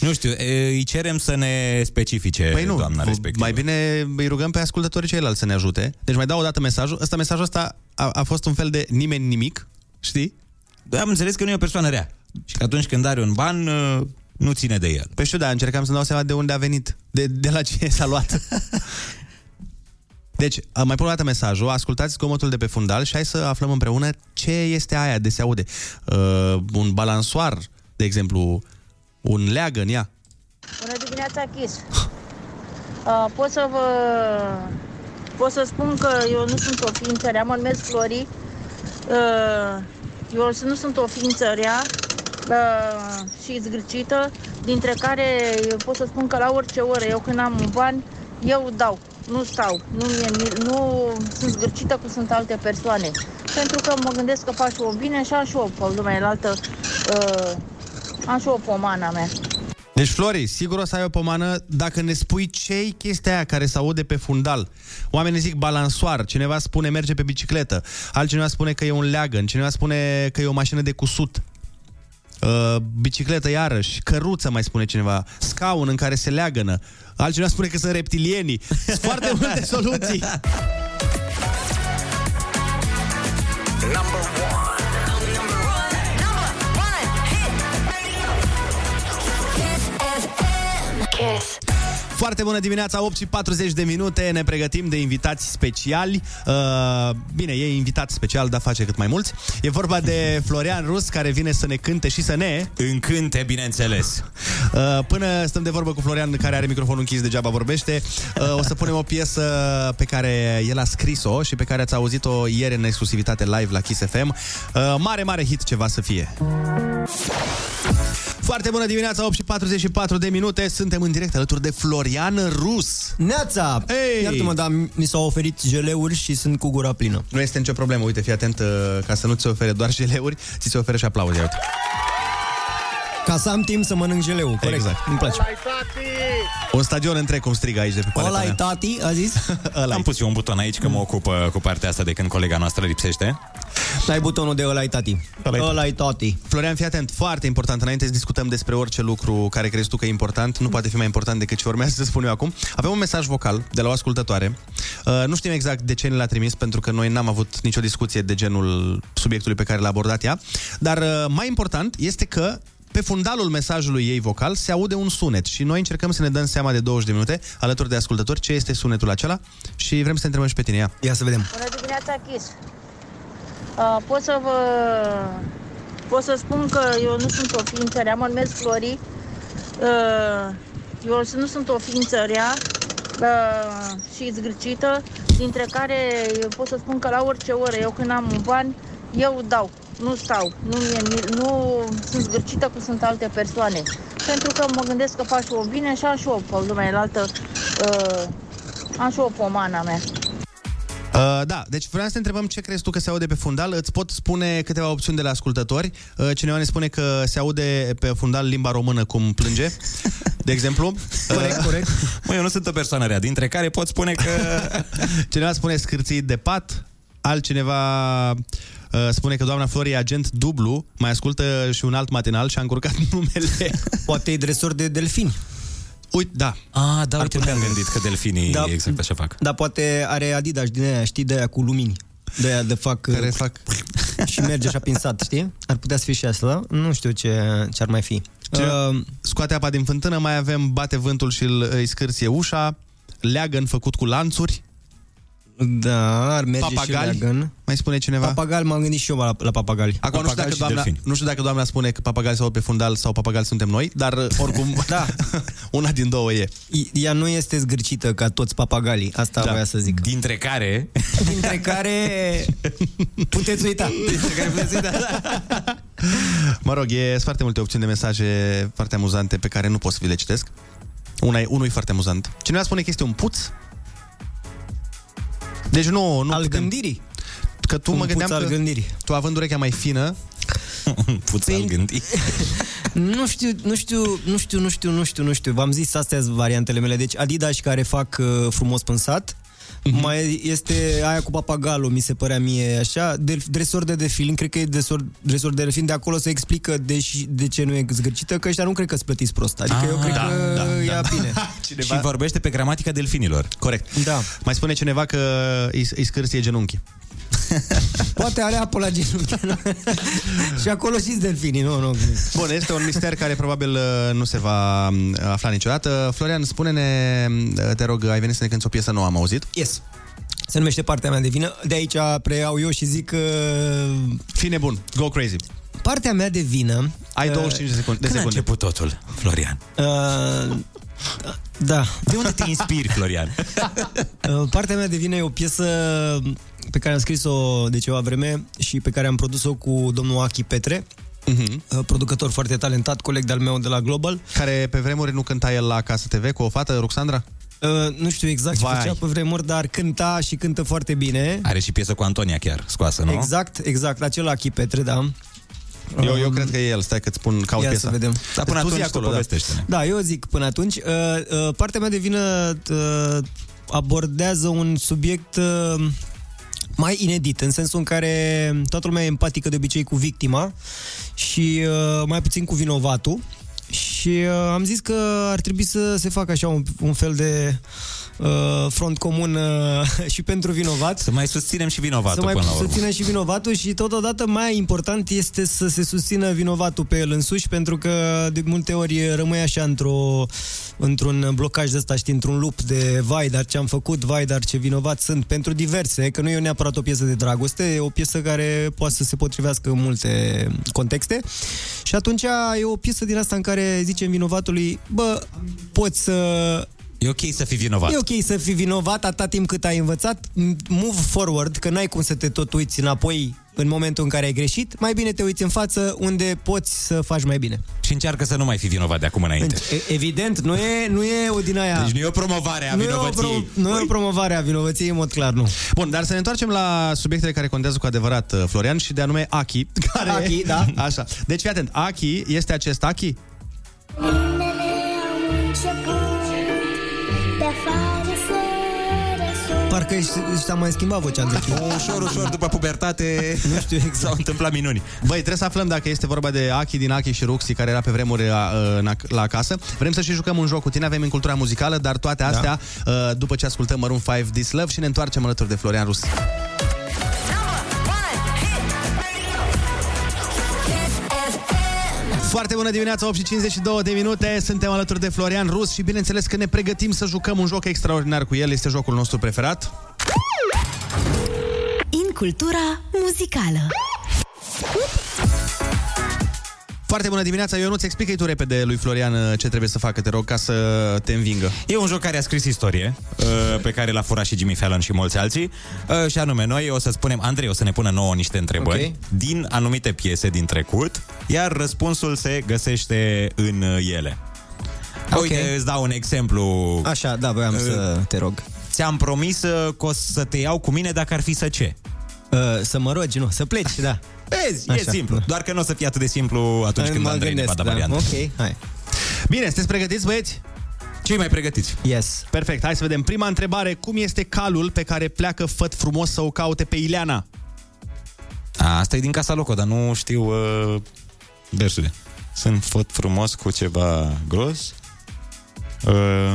Nu știu, uh, îi cerem să ne specifice Păi nu, doamna respectivă. mai bine îi rugăm pe ascultătorii ceilalți să ne ajute. Deci mai dau o dată mesajul. Ăsta, mesajul ăsta a, a fost un fel de nimeni nimic, știi? Da, am înțeles că nu e o persoană rea. Și că atunci când are un ban, uh, nu ține de el. Păi știu, dar încercam să-mi dau seama de unde a venit, de, de la cine s-a luat. Deci, mai pun o dată mesajul, ascultați zgomotul de pe fundal și hai să aflăm împreună ce este aia de se aude. Uh, un balansoar, de exemplu, un leagăn, ia. Bună dimineața, Chis. Uh, pot să vă... Pot să spun că eu nu sunt o ființă rea, mă numesc Flori. Uh, eu nu sunt o ființă rea uh, și zgârcită, dintre care eu pot să spun că la orice oră, eu când am bani, eu dau, nu stau, nu, mie, nu sunt zgârcită cum sunt alte persoane. Pentru că mă gândesc că fac și o bine și am și o pe lumea altă, uh, am și o pomana mea. Deci, Flori, sigur o să ai o pomană dacă ne spui ce-i chestia aia care se aude pe fundal. Oamenii zic balansoar, cineva spune merge pe bicicletă, altcineva spune că e un leagăn, cineva spune că e o mașină de cusut. Uh, bicicletă iarăși, căruță mai spune cineva, scaun în care se leagănă, altcineva spune că sunt reptilienii. Sunt foarte multe soluții. Number one. Kiss. Foarte bună dimineața, 8 și 40 de minute, ne pregătim de invitați speciali. Uh, bine, e invitat special, dar face cât mai mulți. E vorba de Florian Rus, care vine să ne cânte și să ne... Încânte, bineînțeles. Uh, până stăm de vorbă cu Florian, care are microfonul închis, degeaba vorbește, uh, o să punem o piesă pe care el a scris-o și pe care ați auzit-o ieri în exclusivitate live la Kiss FM. Uh, mare, mare hit ceva să fie. Foarte bună dimineața, 8 și 44 de minute. Suntem în direct alături de Florian Rus. Neața! Hey! Iartă-mă, dar mi s-au oferit jeleuri și sunt cu gura plină. Nu este nicio problemă, uite, fii atent, uh, ca să nu ți se ofere doar jeleuri, ți se oferă și aplauze, uite. Ca să am timp să mănânc geleu, corect. Exact. Îmi place. Un stadion întreg, cum strigă aici de pe paleta Ăla mea. tati, a zis? Am pus eu un buton aici că mă ocupă cu partea asta de când colega noastră lipsește. Ai butonul de ăla tati. ăla tati. Florian, fii atent, foarte important, înainte să discutăm despre orice lucru care crezi tu că e important, nu poate fi mai important decât ce urmează să spun eu acum. Avem un mesaj vocal de la o ascultătoare. Uh, nu știm exact de ce ne l-a trimis, pentru că noi n-am avut nicio discuție de genul subiectului pe care l-a abordat ea. Dar uh, mai important este că pe fundalul mesajului ei vocal se aude un sunet și noi încercăm să ne dăm seama de 20 de minute alături de ascultători ce este sunetul acela și vrem să te întrebăm și pe tine. Ia, Ia să vedem. Bună dimineața, Chis. Uh, pot să vă... Pot să spun că eu nu sunt o ființă rea, mă numesc Flori. Uh, eu nu sunt o ființă rea uh, și zgârcită, dintre care eu pot să spun că la orice oră, eu când am bani, eu dau, nu stau, nu, mie, nu sunt zgârcită cum sunt alte persoane. Pentru că mă gândesc că fac și o bine și am și o pe lumea altă, uh, am și o pomana mea. Uh, da, deci vreau să te întrebăm ce crezi tu că se aude pe fundal. Îți pot spune câteva opțiuni de la ascultători. Uh, cineva ne spune că se aude pe fundal limba română cum plânge, de exemplu. Corect, corect. Mă, eu nu sunt o persoană rea, dintre care pot spune că... Cineva spune scârțit de pat, altcineva uh, spune că doamna Flori e agent dublu, mai ascultă și un alt matinal și a încurcat numele. Poate e dresor de delfini. Uite, da. Ah, da, uite, mi-am gândit că delfinii Da. exact așa fac. Dar poate are Adidas din aia, știi, de aia cu lumini. De aia de fac... Care fac... Și merge așa prin sat, știi? Ar putea să fie și asta, nu știu ce, ce ar mai fi. Ce, Uh, scoate apa din fântână, mai avem bate vântul și îl, îi scârție ușa, leagăn făcut cu lanțuri, da, ar merge papagali, și leagăn. mai spune cineva. Papagal, m-am gândit și eu la, la papagali. Acum nu știu, dacă doamna, nu știu dacă doamna spune că papagali sau pe fundal sau papagali suntem noi, dar oricum da. una din două e. Ea nu este zgârcită ca toți papagalii, asta da. voia să zic. Dintre care... Dintre care puteți uita. Dintre care puteți uita, Mă rog, e sunt foarte multe opțiuni de mesaje foarte amuzante pe care nu pot să vi le citesc. Una e, unul e foarte amuzant. Cineva spune că este un puț. Deci nu... nu Al putem... gândirii. Că tu Un mă puț gândeam al că gândirii. tu având urechea mai fină, Puț al gândii. Nu știu, nu știu, nu știu, nu știu, nu știu, nu știu. V-am zis, astea sunt variantele mele. Deci Adidas care fac uh, frumos pânsat, Mhm. Mai este aia cu papagalul, mi se părea mie așa. De, dresor de delfin, cred că e dresor, dresor de delfin. De acolo se explică de, de ce nu e zgârcită, că ăștia nu cred că sunt plătiți prost. Adică Ah, eu cred da, că da, ia da. bine. Cineva- Și vorbește pe gramatica delfinilor. corect. Da. Mai spune cineva că îi, îi scârție genunchi. Poate are apă la genunchi. nu? și acolo și delfinii, nu, nu. Bun, este un mister care probabil uh, nu se va um, afla niciodată. Florian, spune-ne, uh, te rog, ai venit să ne cânti o piesă nouă, am auzit? Yes. Se numește partea mea de vină. De aici preiau eu și zic că... Fine bun, go crazy. Partea mea de vină... Ai uh, 25 de secunde. De Când a secunde. început totul, Florian? Uh, da. De unde te inspiri, Florian? Uh, Partea mea de vină e o piesă pe care am scris-o de ceva vreme și pe care am produs-o cu domnul Aki Petre, uh-huh. producător foarte talentat, coleg de-al meu de la Global. Care pe vremuri nu cânta el la Casa TV cu o fată, Ruxandra? Uh, nu știu exact Vai. ce făcea pe vremuri, dar cânta și cântă foarte bine. Are și piesă cu Antonia chiar, scoasă, nu? Exact, exact, acela Aki Petre, da. Eu, eu cred că e el, stai că-ți spun, caut Ia piesa. să vedem. Dar până Tu zi atunci tu acolo, da. povestește-ne. Da, eu zic până atunci. Uh, uh, partea mea de vină uh, abordează un subiect uh, mai inedit, în sensul în care toată lumea e empatică de obicei cu victima și uh, mai puțin cu vinovatul. Și uh, am zis că ar trebui să se facă așa un, un fel de uh, front comun uh, și pentru vinovat. Să mai susținem și vinovatul Să mai până la urmă. susțină și vinovatul și totodată mai important este să se susțină vinovatul pe el însuși pentru că de multe ori rămâi așa într-o, într-un blocaj de ăsta, știi, într-un lup de vai, dar ce am făcut, vai, dar ce vinovat sunt pentru diverse, că nu e neapărat o piesă de dragoste, e o piesă care poate să se potrivească în multe contexte și atunci e o piesă din asta în care zicem vinovatului, bă, poți să E ok să fii vinovat. E ok să fii vinovat atâta timp cât ai învățat. Move forward, că n-ai cum să te tot uiți înapoi în momentul în care ai greșit. Mai bine te uiți în față unde poți să faci mai bine. Și încearcă să nu mai fii vinovat de acum înainte. E- Evident, nu e, nu e o din aia... Deci nu e o promovare a nu e o, vinovăției. pro, nu e o promovare a vinovăției, în mod clar, nu. Bun, dar să ne întoarcem la subiectele care contează cu adevărat, uh, Florian, și de anume Aki. Care Aki, da. Așa. Deci, fii atent, Aki este acest Aki? Parcă și- și-a mai schimbat vocea între timp. Ușor, ușor, după pubertate, nu știu exact. s-au întâmplat minuni. Băi, trebuie să aflăm dacă este vorba de Aki din Aki și Ruxi, care era pe vremuri a, în ac- la acasă. Vrem să și jucăm un joc cu tine, avem în cultura muzicală, dar toate astea da. după ce ascultăm Maroon 5 This Love și ne întoarcem alături de Florian Rus. Foarte bună dimineața, 8 și 52 de minute. Suntem alături de Florian Rus și bineînțeles că ne pregătim să jucăm un joc extraordinar cu el. Este jocul nostru preferat. In cultura muzicală. Foarte bună dimineața, eu nu-ți explică tu repede lui Florian uh, ce trebuie să facă, te rog, ca să te învingă. E un joc care a scris istorie, uh, pe care l-a furat și Jimmy Fallon și mulți alții. Uh, Și anume, noi o să spunem, Andrei o să ne pună nouă niște întrebări Ok. din anumite piese din trecut, iar răspunsul se găsește în uh, ele. Ok. Uite, îți dau un exemplu. Așa, da, voiam să te rog. Ți-am promis uh, că o să te iau cu mine dacă ar fi să ce. Uh, să mă rogi, nu, să pleci, da. Vezi, e Așa. simplu. Doar că nu o să fie atât de simplu atunci când Mă Andrei ne va gândesc, da da. varianta. Ok, hai. Bine, sunteți pregătiți, băieți? Cei mai pregătiți. Yes. Perfect, hai să vedem. Prima întrebare, cum este calul pe care pleacă făt frumos să o caute pe Ileana? A, asta e din Casa Loco, dar nu știu uh, versurile. Sunt făt frumos cu ceva gros. Uh,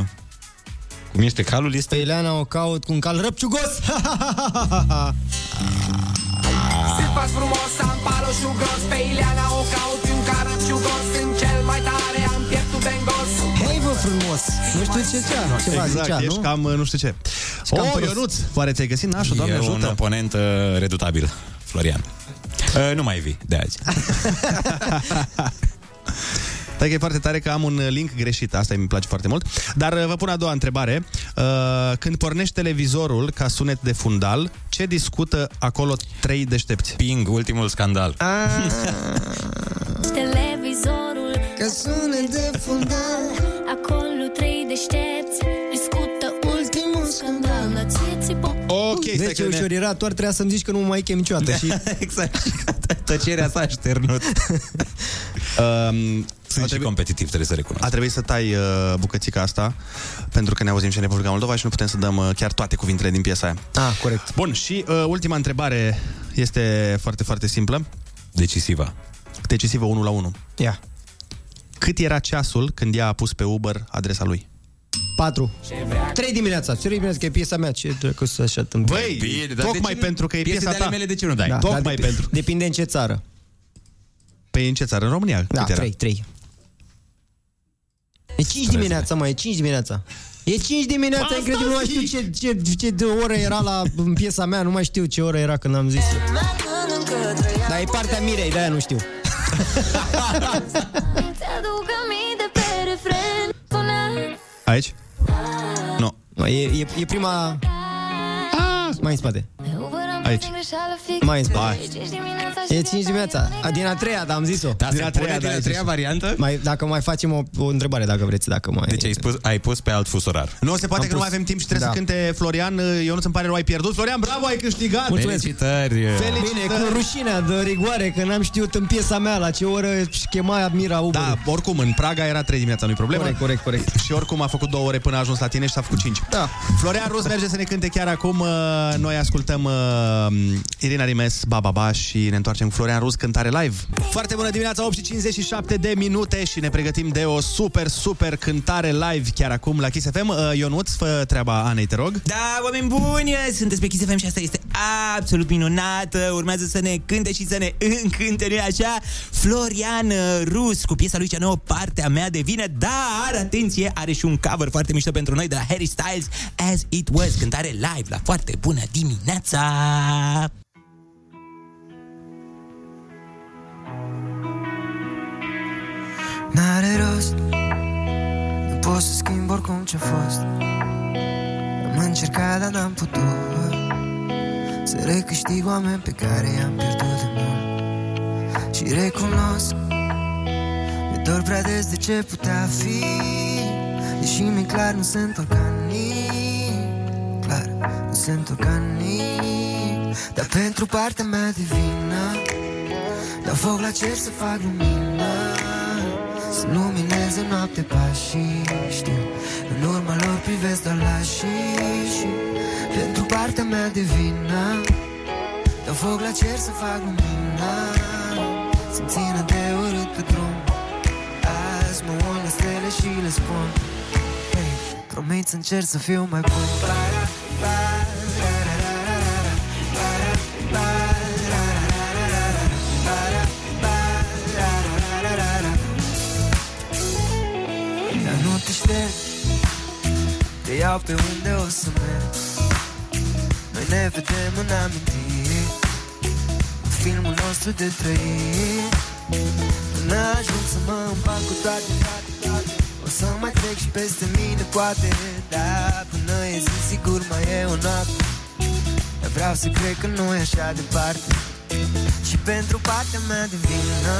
cum este calul? Este... Pe Ileana o caut cu un cal răpciugos. Sunt pas frumos, am paloșul gros Pe Ileana o caut un cară ciugos Sunt cel mai tare, am pieptul bengos Măi, vă frumos. Nu știu ce cea, ceva exact, zicea, ești nu? cam uh, nu știu ce. cam Oh, prost. Ionuț, oare ți-ai găsit nașul, Doamne e un ajută? oponent uh, redutabil, Florian. Uh, nu mai vii de azi. Stai că e foarte tare că am un link greșit, asta îmi place foarte mult. Dar uh, vă pun a doua întrebare. Uh, Când pornești televizorul ca sunet de fundal, ce discută acolo trei deștepți? Ping, ultimul scandal. Televizorul Că sunet de fundal Acolo trei deștepți Discută ultimul scandal La ție ți Ok, stai Deci că e ne- ușor era, doar trebuia să-mi zici că nu mă mai chem niciodată și... exact. Tăcerea s-a șternut. Um, Sunt și competitiv, trebuie să recunosc. A trebuit să tai uh, bucățica asta Pentru că ne auzim și în Republica Moldova Și nu putem să dăm uh, chiar toate cuvintele din piesa aia Ah, corect. Bun, și uh, ultima întrebare Este foarte, foarte simplă Decisivă. Decisivă 1 la 1 Ia. Cât era ceasul când ea a pus pe Uber adresa lui? 4. 3 dimineața. 3 dimineața, că e piesa mea. Ce dracu să așa tâmpit. Băi, Bine, dar tocmai de ce nu- pentru că e piese piesa de ale ta. mele, de ce nu dai? Da, Tocmai dar pentru. Depinde în ce țară. Păi în ce țară? În România? Da, Cât era? 3, 3. E 5 dimineața, mai e 5 dimineața. E 5 dimineața, Asta incredibil, nu mai știu ce, ce, ce de oră era la în piesa mea, nu mai știu ce oră era când am zis. Dar e partea Mirei, de-aia nu știu. Ți-aduc aminte pe refren Sună Aici? Nu. No. E, e, e prima... Mai în spate. Aici. Mai în spate. Hai. E 5 dimineața. A, din a treia, dar am zis-o. Da, se pune din a ai treia zis-o. variantă? Mai, dacă mai facem o, o întrebare, dacă vreți, dacă mai... Deci ai, spus, ai pus pe alt fus orar. Nu se poate Am că nu pus- mai avem timp și trebuie da. să cânte Florian. Eu nu îmi pare rău, ai pierdut. Florian, bravo, ai câștigat. Mulțumesc. Felicitări! Bine, cu rușinea de rigoare, că n-am știut în piesa mea la ce oră își chema Mira Uber. Da, oricum, în Praga era 3 dimineața, nu-i problemă. Corect, corect, corect. Și oricum a făcut două ore până a ajuns la tine și s-a făcut 5. Da. Florian Rus merge să ne cânte chiar acum. Uh, Noi ascultăm uh, Irina Rimes, Ba Ba Ba și ne întoarcem cu Florian Rus, cântare live. Foarte bună dimineața, 8 și 57 de minute și ne pregătim de o super, super cântare live chiar acum la Kiss FM. Uh, Ionuț, fă treaba Anei, te rog. Da, oameni buni, sunteți pe Kiss FM și asta este absolut minunată. Urmează să ne cânte și să ne încânte, nu așa? Florian uh, Rus cu piesa lui cea nouă, Partea mea de vină, dar, atenție, are și un cover foarte mișto pentru noi de la Harry Styles, As It Was, cântare live la foarte bună dimineața! N-are rost. Nu pot să schimb oricum ce-a fost. Am încercat, dar n-am putut. Să recâștig oameni pe care i-am pierdut de mult. Și recunosc Mi-e dor prea des de ce putea fi. Deși mi-e clar nu sunt organic Clar, nu sunt organic Dar pentru partea mea de vină Dau foc la cer să fac lumină. Să lumineze noapte pașii Știu, în urma lor privesc doar la și și Pentru partea mea de vină Dau foc la cer să fac lumină. Să-mi țină de urât pe drum Azi mă uit la stele și le spun hey, Promit să încerc să fiu mai bun Te iau pe unde o să merg. Noi ne vedem în amintiri În filmul nostru de trăit. Până ajung să mă împac cu toate, toate, toate. O să mai trec și peste mine poate. Dar până e zi sigur mai e o noapte. Dar vreau să cred că nu e așa departe Și pentru partea mea de vină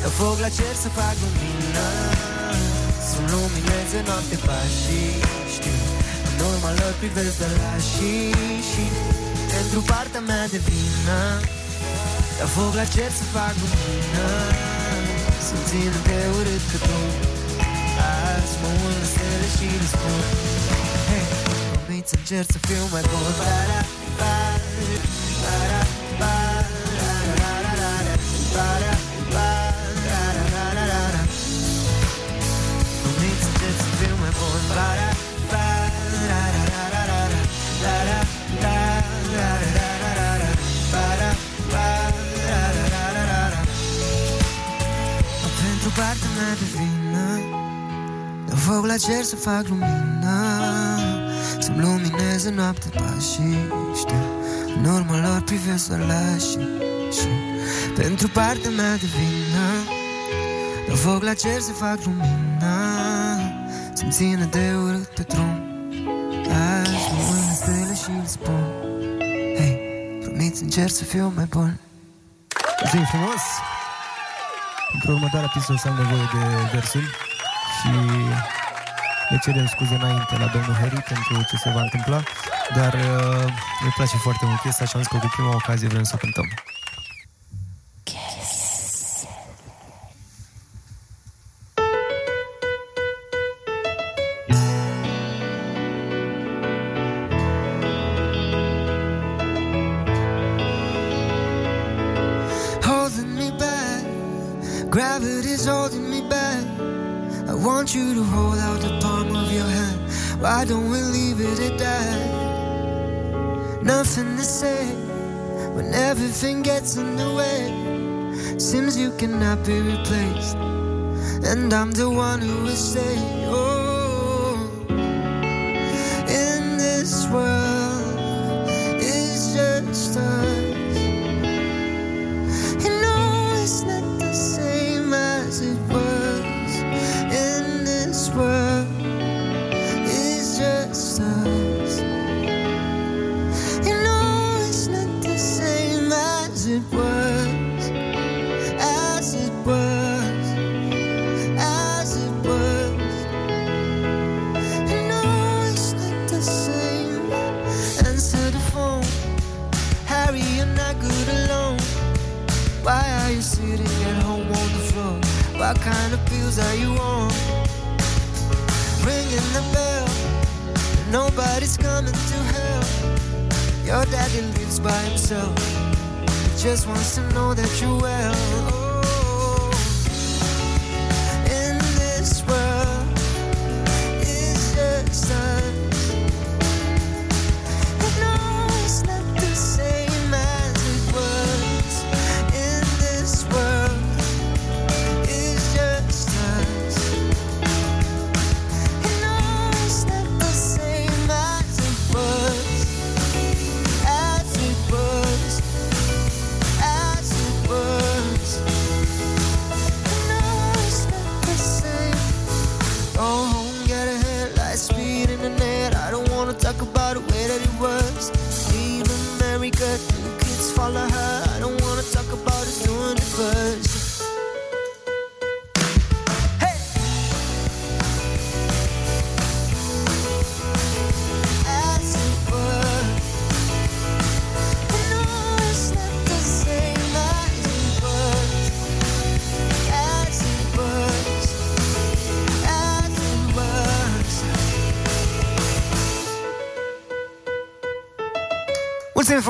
Dau foc la cer să fac lumină Să lumineze noapte pașii Știu, în urma lor privesc de la și și. Pentru partea mea de vină Dau foc la cer să fac lumină Să-mi țină de urât că tu Azi mă uit la stele și le spun. Hei, promit să încerc să fiu mai bun. Ba-da, ba, ba-da, ba, partea mea de vină Dau foc la cer să fac lumină Să-mi lumineze noapte pașii Știu, în urma lor privesc doar la și, și Pentru partea mea de vină Dau foc la cer să fac lumină Să-mi țină de urât pe drum Azi mă uit la stele și le spun Hei, promit să încerc să fiu mai bun Mulțumim frumos! Pentru următoarea piesă o să am nevoie de versuri și ne cerem scuze înainte la domnul Harry pentru ce se va întâmpla, dar uh, îmi place foarte mult piesa și am zis că cu prima ocazie vrem să o cântăm.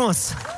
Frumos!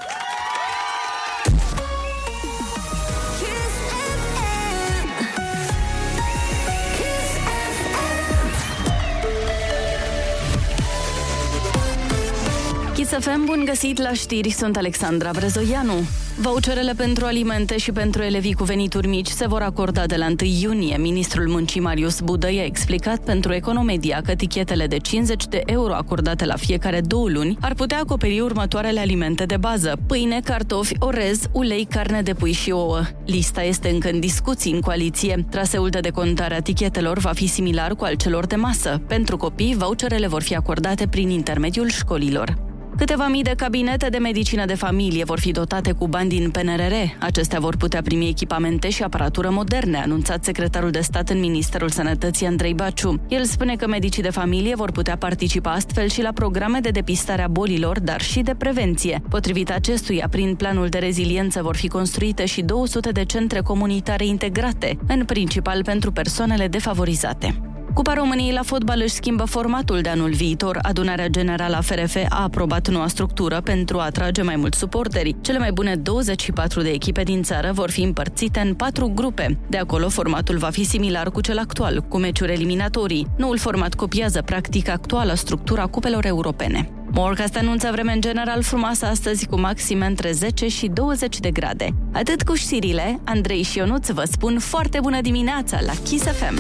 Kiss FM, bun găsit la știri, sunt Alexandra Brezoianu. Voucherele pentru alimente și pentru elevii cu venituri mici se vor acorda de la 1 iunie. Ministrul Muncii Marius Budă i-a explicat pentru Economedia că tichetele de 50 de euro acordate la fiecare două luni ar putea acoperi următoarele alimente de bază. Pâine, cartofi, orez, ulei, carne de pui și ouă. Lista este încă în discuții în coaliție. Traseul de decontare a tichetelor va fi similar cu al celor de masă. Pentru copii, voucherele vor fi acordate prin intermediul școlilor. Câteva mii de cabinete de medicină de familie vor fi dotate cu bani din PNRR. Acestea vor putea primi echipamente și aparatură moderne, a anunțat secretarul de stat în Ministerul Sănătății Andrei Baciu. El spune că medicii de familie vor putea participa astfel și la programe de depistare a bolilor, dar și de prevenție. Potrivit acestuia, prin planul de reziliență vor fi construite și 200 de centre comunitare integrate, în principal pentru persoanele defavorizate. Cupa României la fotbal își schimbă formatul de anul viitor. Adunarea Generală a FRF a aprobat noua structură pentru a atrage mai mulți suporteri. Cele mai bune 24 de echipe din țară vor fi împărțite în patru grupe. De acolo, formatul va fi similar cu cel actual, cu meciuri eliminatorii. Noul format copiază practic actuala structura cupelor europene. Morcast anunță vreme în general frumoasă astăzi cu maxime între 10 și 20 de grade. Atât cu știrile, Andrei și Ionuț vă spun foarte bună dimineața la Kiss FM.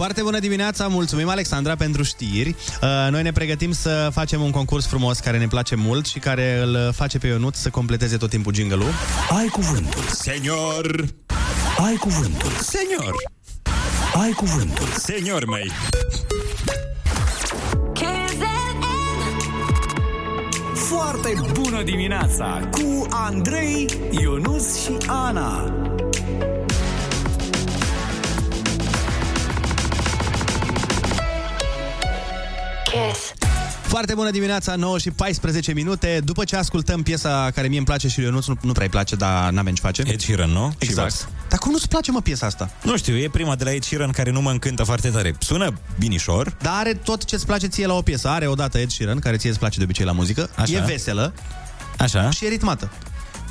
Foarte bună dimineața, mulțumim Alexandra pentru știri. Uh, Noi ne pregătim să facem un concurs frumos care ne place mult și care îl face pe Ionut să completeze tot timpul jingle-ul. Ai cuvântul. Senior! Ai cuvântul. Senior! Ai cuvântul. Senior, măi! Foarte bună dimineața cu Andrei, Ionus și Ana. Kiss. Foarte bună dimineața, 9 și 14 minute. După ce ascultăm piesa care mie îmi place și lui Ionuț nu, nu prea îi place, dar n-avem ce face. Ed Sheeran, nu? Exact. Și Dar cum nu-ți place, mă, piesa asta? Nu știu, e prima de la Ed Sheeran care nu mă încântă foarte tare. Sună binișor. Dar are tot ce-ți place ție la o piesă. Are odată Ed Sheeran, care ție îți place de obicei la muzică. Așa. E veselă. Așa. și e ritmată.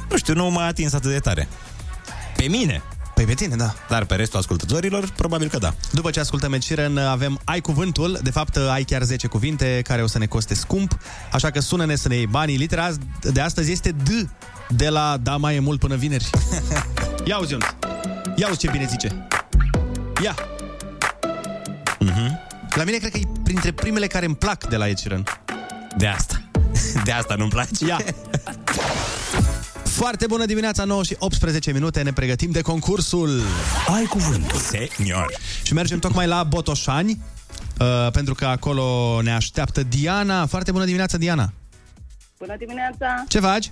Nu știu, nu m-a atins atât de tare. Pe mine. Păi pe tine, da. Dar pe restul ascultătorilor, probabil că da. După ce ascultăm Ed Sheeran, avem Ai Cuvântul. De fapt, ai chiar 10 cuvinte care o să ne coste scump. Așa că sună-ne să ne iei banii. Litera azi- de astăzi este D de la Da mai e mult până vineri. Ia uzi, Ionuț. Ia uzi ce bine zice. Ia. Mhm. La mine cred că e printre primele care îmi plac de la Ed Sheeran. De asta. De asta nu-mi place. Ia. Foarte bună dimineața, 9 și 18 minute, ne pregătim de concursul Ai cuvântul. Senior. Și mergem tocmai la Botoșani, uh, pentru că acolo ne așteaptă Diana. Foarte bună dimineața, Diana. Bună dimineața! Ce faci? Uh,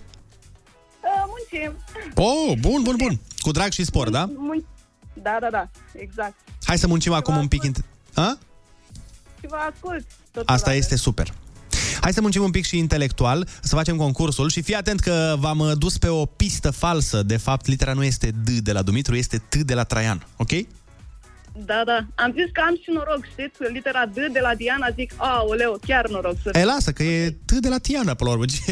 muncim! Oh, bun, bun, bun. Cu drag și spor, da? Mun- da, da, da, exact. Hai să muncim acum un pic. Int- A? Și vă ascult. Tot Asta este super. Hai să muncim un pic și intelectual, să facem concursul și fii atent că v-am uh, dus pe o pistă falsă. De fapt, litera nu este D de la Dumitru, este T de la Traian, ok? Da, da. Am zis că am și noroc, știți? Litera D de la Diana, zic, aoleu, chiar noroc să E, lasă, că e T de la Tiana, până la urmă. Ce-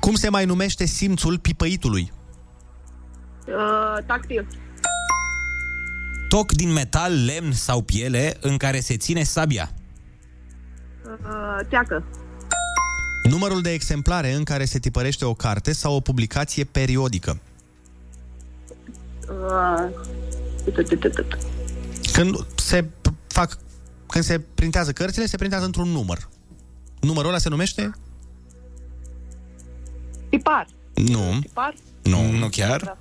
Cum se mai numește simțul pipăitului? Uh, tactil. Toc din metal, lemn sau piele în care se ține sabia. Uh, teacă. Numărul de exemplare în care se tipărește o carte sau o publicație periodică. Uh, Când se p- fac când se printează cărțile, se printează într-un număr. Numărul ăla se numește? tipar. Nu. Tipar? Nu, nu chiar.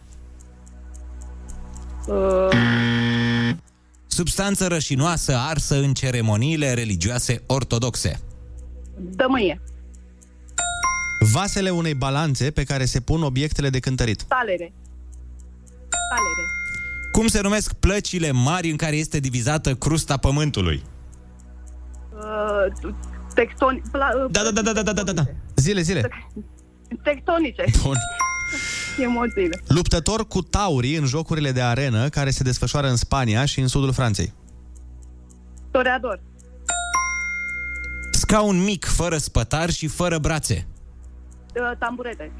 Uh, Substanță rășinoasă arsă în ceremoniile religioase ortodoxe. dămâie. Vasele unei balanțe pe care se pun obiectele de cântărit. Talere. Talere. Cum se numesc plăcile mari în care este divizată crusta pământului? Uh, tectoni... Pla, uh, Da, da, da, da, da, da, da, da. Zile, zile. Tectonice. Bun. Emoțiile. Luptător cu taurii în jocurile de arenă care se desfășoară în Spania și în sudul Franței. Toreador. Scaun mic, fără spătar și fără brațe. Uh, tamburete.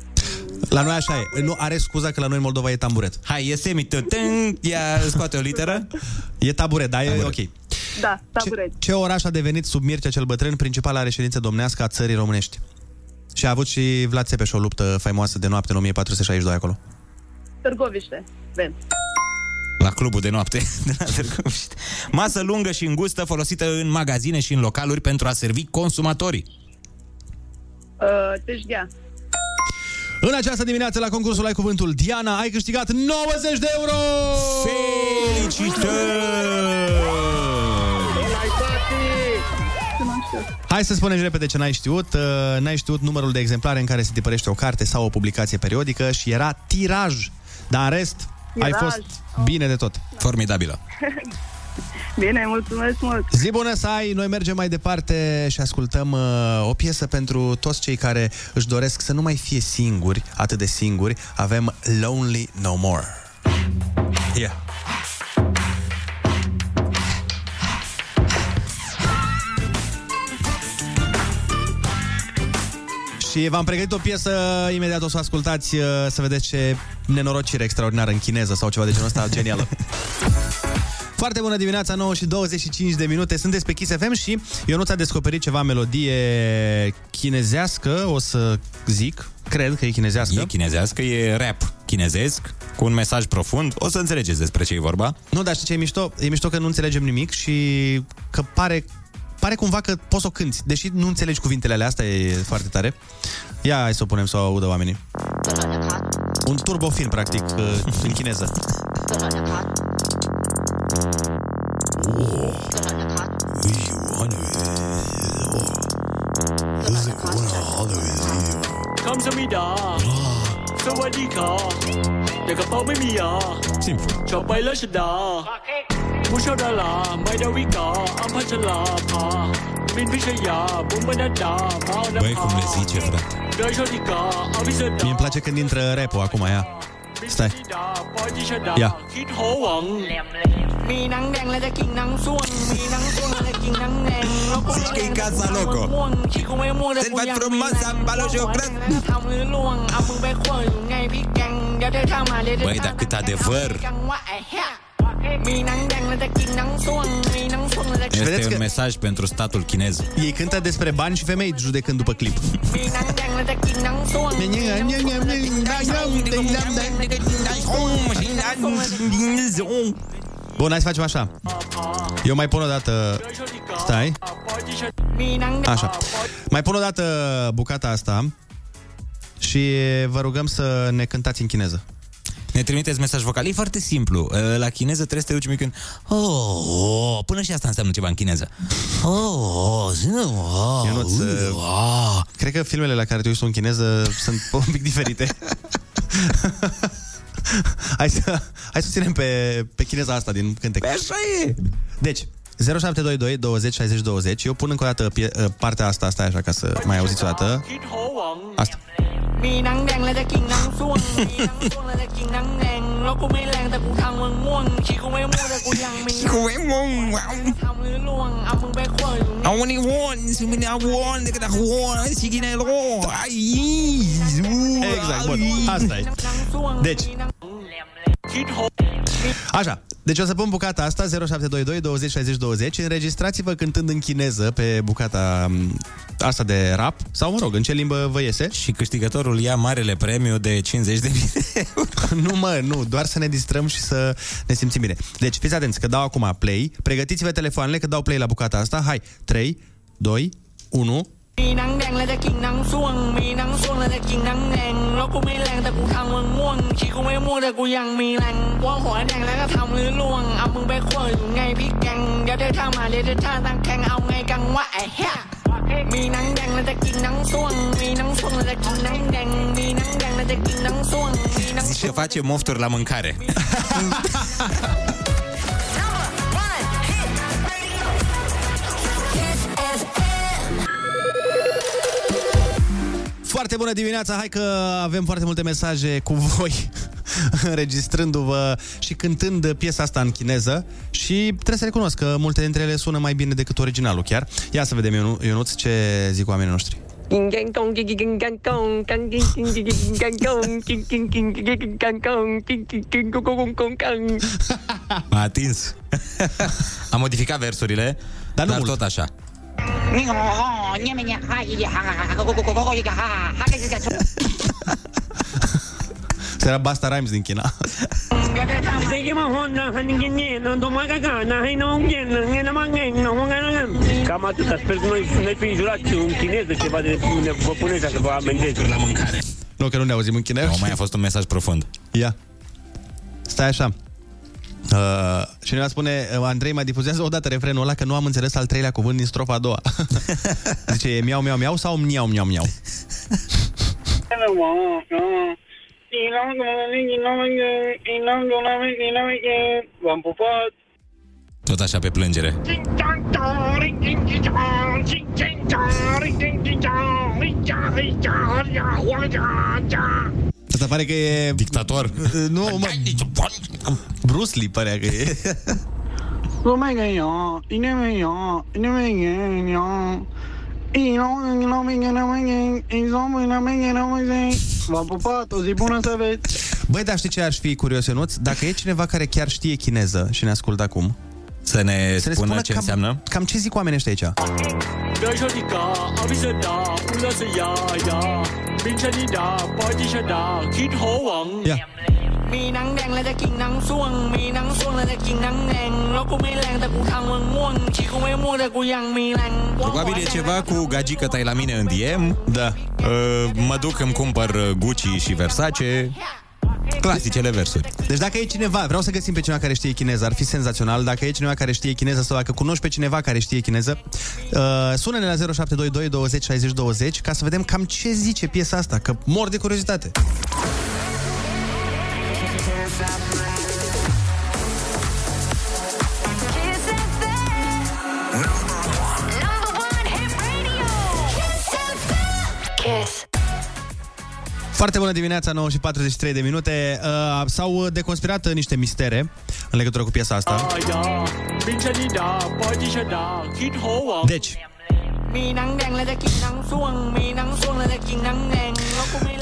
La noi așa e. Nu, are scuza că la noi în Moldova e tamburet. Hai, e semi Ia, scoate o literă. E taburet, da, e ok. Da, tamburete. Ce oraș a devenit sub Mircea cel Bătrân principala reședință domnească a țării românești? Și a avut și Vlad Țepeș o luptă faimoasă de noapte în 1462 acolo. Târgoviște. Ven. La clubul de noapte de la Târgoviște. Masă lungă și îngustă folosită în magazine și în localuri pentru a servi consumatorii. Uh, teșghea. În această dimineață la concursul Ai Cuvântul Diana ai câștigat 90 de euro! Hai să spunem repede ce n-ai știut. Uh, N-ai știut numărul de exemplare în care se tipărește o carte sau o publicație periodică și era tiraj. Dar în rest, ai Tiraj. fost bine de tot. Formidabilă. Bine, mulțumesc mult. Zi bună să ai, noi mergem mai departe și ascultăm uh, o piesă pentru toți cei care își doresc să nu mai fie singuri, atât de singuri. Avem Lonely No More. Yeah. Și v-am pregătit o piesă, imediat o să o ascultați uh, să vedeți ce nenorocire extraordinară în chineză sau ceva de genul ăsta, genială. Foarte bună dimineața, 9 și 25 de minute. Sunteți pe Kiss FM și Ionuț a descoperit ceva melodie chinezească, o să zic. Cred că e chinezească. E chinezească, e rap chinezesc, cu un mesaj profund. O să înțelegeți despre ce e vorba. Nu, dar știi ce e mișto? E mișto că nu înțelegem nimic și că pare, pare cumva că poți să o cânti, deși nu înțelegi cuvintele alea, asta e foarte tare. Ia, hai să o punem să o audă oamenii. Un turbofilm, practic, în chineză. Oh. คำสมิดา สวัสดีค่ะ แต่กระเป๋าไม่มียา Simplu. ชอบไปแล้วชดาผู้ชอบดาราไม่ดาวิกาอัมพัชลาภาบินพิชยา บุ้มบรรดาพาวน Băi, ภา cum le zice, frate. เดยโชติกาอภิสดา Mie îmi place când intră rap acum, ia. Stai. Ia. Zici că Casa Loco. Sunt mai frumoasa, palo și ocrat. Băi, dar cât adevăr! Este un că... mesaj pentru statul chinez. Ei cântă despre bani și femei, judecând după clip. Bun, hai să facem așa. Eu mai pun o dată... Stai. Așa. Mai pun o dată bucata asta și vă rugăm să ne cântați în chineză. Ne trimiteți mesaj vocal. E foarte simplu. La chineză trebuie să te duci mic în... Oh, oh, până și asta înseamnă ceva în chineză. Oh, oh, zi- oh, Ionuț, uh, uh, cred că filmele la care te uiți tu în chineză sunt un pic diferite. hai, să, hai să ținem pe, pe chineza asta din cântec. Păi așa e! Deci, 0722 20 60 20 Eu pun încă o dată pie, partea asta, asta așa, ca să mai auziți o dată. Asta. มีหนังแดงและจะกินหนังส่วงมีหนังส่วงและจะกินหนังแดงแล้วกูไม่แรงแต่กูทำมึงม่วงชีกูไม่ม่วงแต่กูยังมีชีกูไม่ม่วงทำมือล่วงเอามึงไปขวอยู่ไง Au unii won, sunt mine won, decât dacă won, și ghine lo. Ai, Exact, bun. Asta e. Deci, Așa, deci o să pun bucata asta 0722 20 60 20 Înregistrați-vă cântând în chineză Pe bucata m, asta de rap Sau mă rog, în ce limbă vă iese. Și câștigătorul ia marele premiu de 50 de mii Nu mă, nu, doar să ne distrăm și să ne simțim bine. Deci fiți atenți că dau acum play. Pregătiți-vă telefoanele că dau play la bucata asta. Hai, 3, 2, 1 มีหนังแดงและจะกินหนังส่วง มีหนังส่วงและจะกินหนังแดงแล้วกูไม่แรงแต่กูทำมึงม่วงชีกูไม่ม่วงแต่กูยังมีแรงว่าหัวแดงแล้วก็ทำมือล่วง เอามึงไปขวอยู่ไงพี่แกงเดี๋ยวเธอทำมาเดี๋ยวเธอท่าตั้งแข่งเอาไงกังวะไอ้เหี้ยมีหนังแดงและจะกินหนังส่วง มีหนังส่วงและจะกินหนังแดง มีหนังแดงและจะกินหนังส่วง มีหนัง Zice, face mofturi la mâncare. Foarte bună dimineața, hai că avem foarte multe mesaje cu voi înregistrându-vă și cântând piesa asta în chineză și trebuie să recunosc că multe dintre ele sună mai bine decât originalul chiar. Ia să vedem, Ionu- Ionuț, ce zic oamenii noștri. M-a atins. Am modificat versurile, dar, dar tot așa. Era Basta Rhymes din China. Cam atâta. Sper că noi, noi fi înjurați în chineză ceva de ne vă puneți să vă amendezi. Nu, că nu ne auzim în chineză. Nu, mai a fost un mesaj profund. Ia. Stai așa. Uh, cineva spune, uh, Andrei, mai difuzează o dată refrenul ăla că nu am înțeles al treilea cuvânt din strofa a doua. Zice, e miau, miau, miau sau miau, miau, miau? V-am pupat. Tot așa pe plângere. Asta pare că e... Dictator. Nu, mă... Bruce Lee pare că e. V-am pupat, o zi bună să veți Băi, dar știi ce aș fi curios, Ionuț? Dacă e cineva care chiar știe chineză și ne ascultă acum Să ne, să spună, spună ce cam, înseamnă? Cam ce zic oamenii ăștia aici? บินชนิดาปอยจิชดา คิดโหวัง Yeah. มีหนังแดงแล้วจะกินหนังส่วง มีหนังส่วงแล้วจะกินหนังแดง แล้วกูไม่แรงแต่กูทางมึงม่วงชีกูไม่ม่วงแต่กูยังมีแรง Probabil e ceva cu gagica ta la mine în DM. Da. Uh, mă duc, îmi cumpăr uh, Gucci și Versace. Clasicele versuri. Deci dacă e cineva, vreau să găsim pe cineva care știe chineză, ar fi senzațional. Dacă e cineva care știe chineză sau dacă cunoști pe cineva care știe chineză, uh, sună-ne la 0722 20 60 20 ca să vedem cam ce zice piesa asta, că mor de curiozitate. Foarte bună dimineața, 9 și 43 de minute. Uh, s-au uh, deconspirat uh, niște mistere în legătură cu piesa asta. Deci,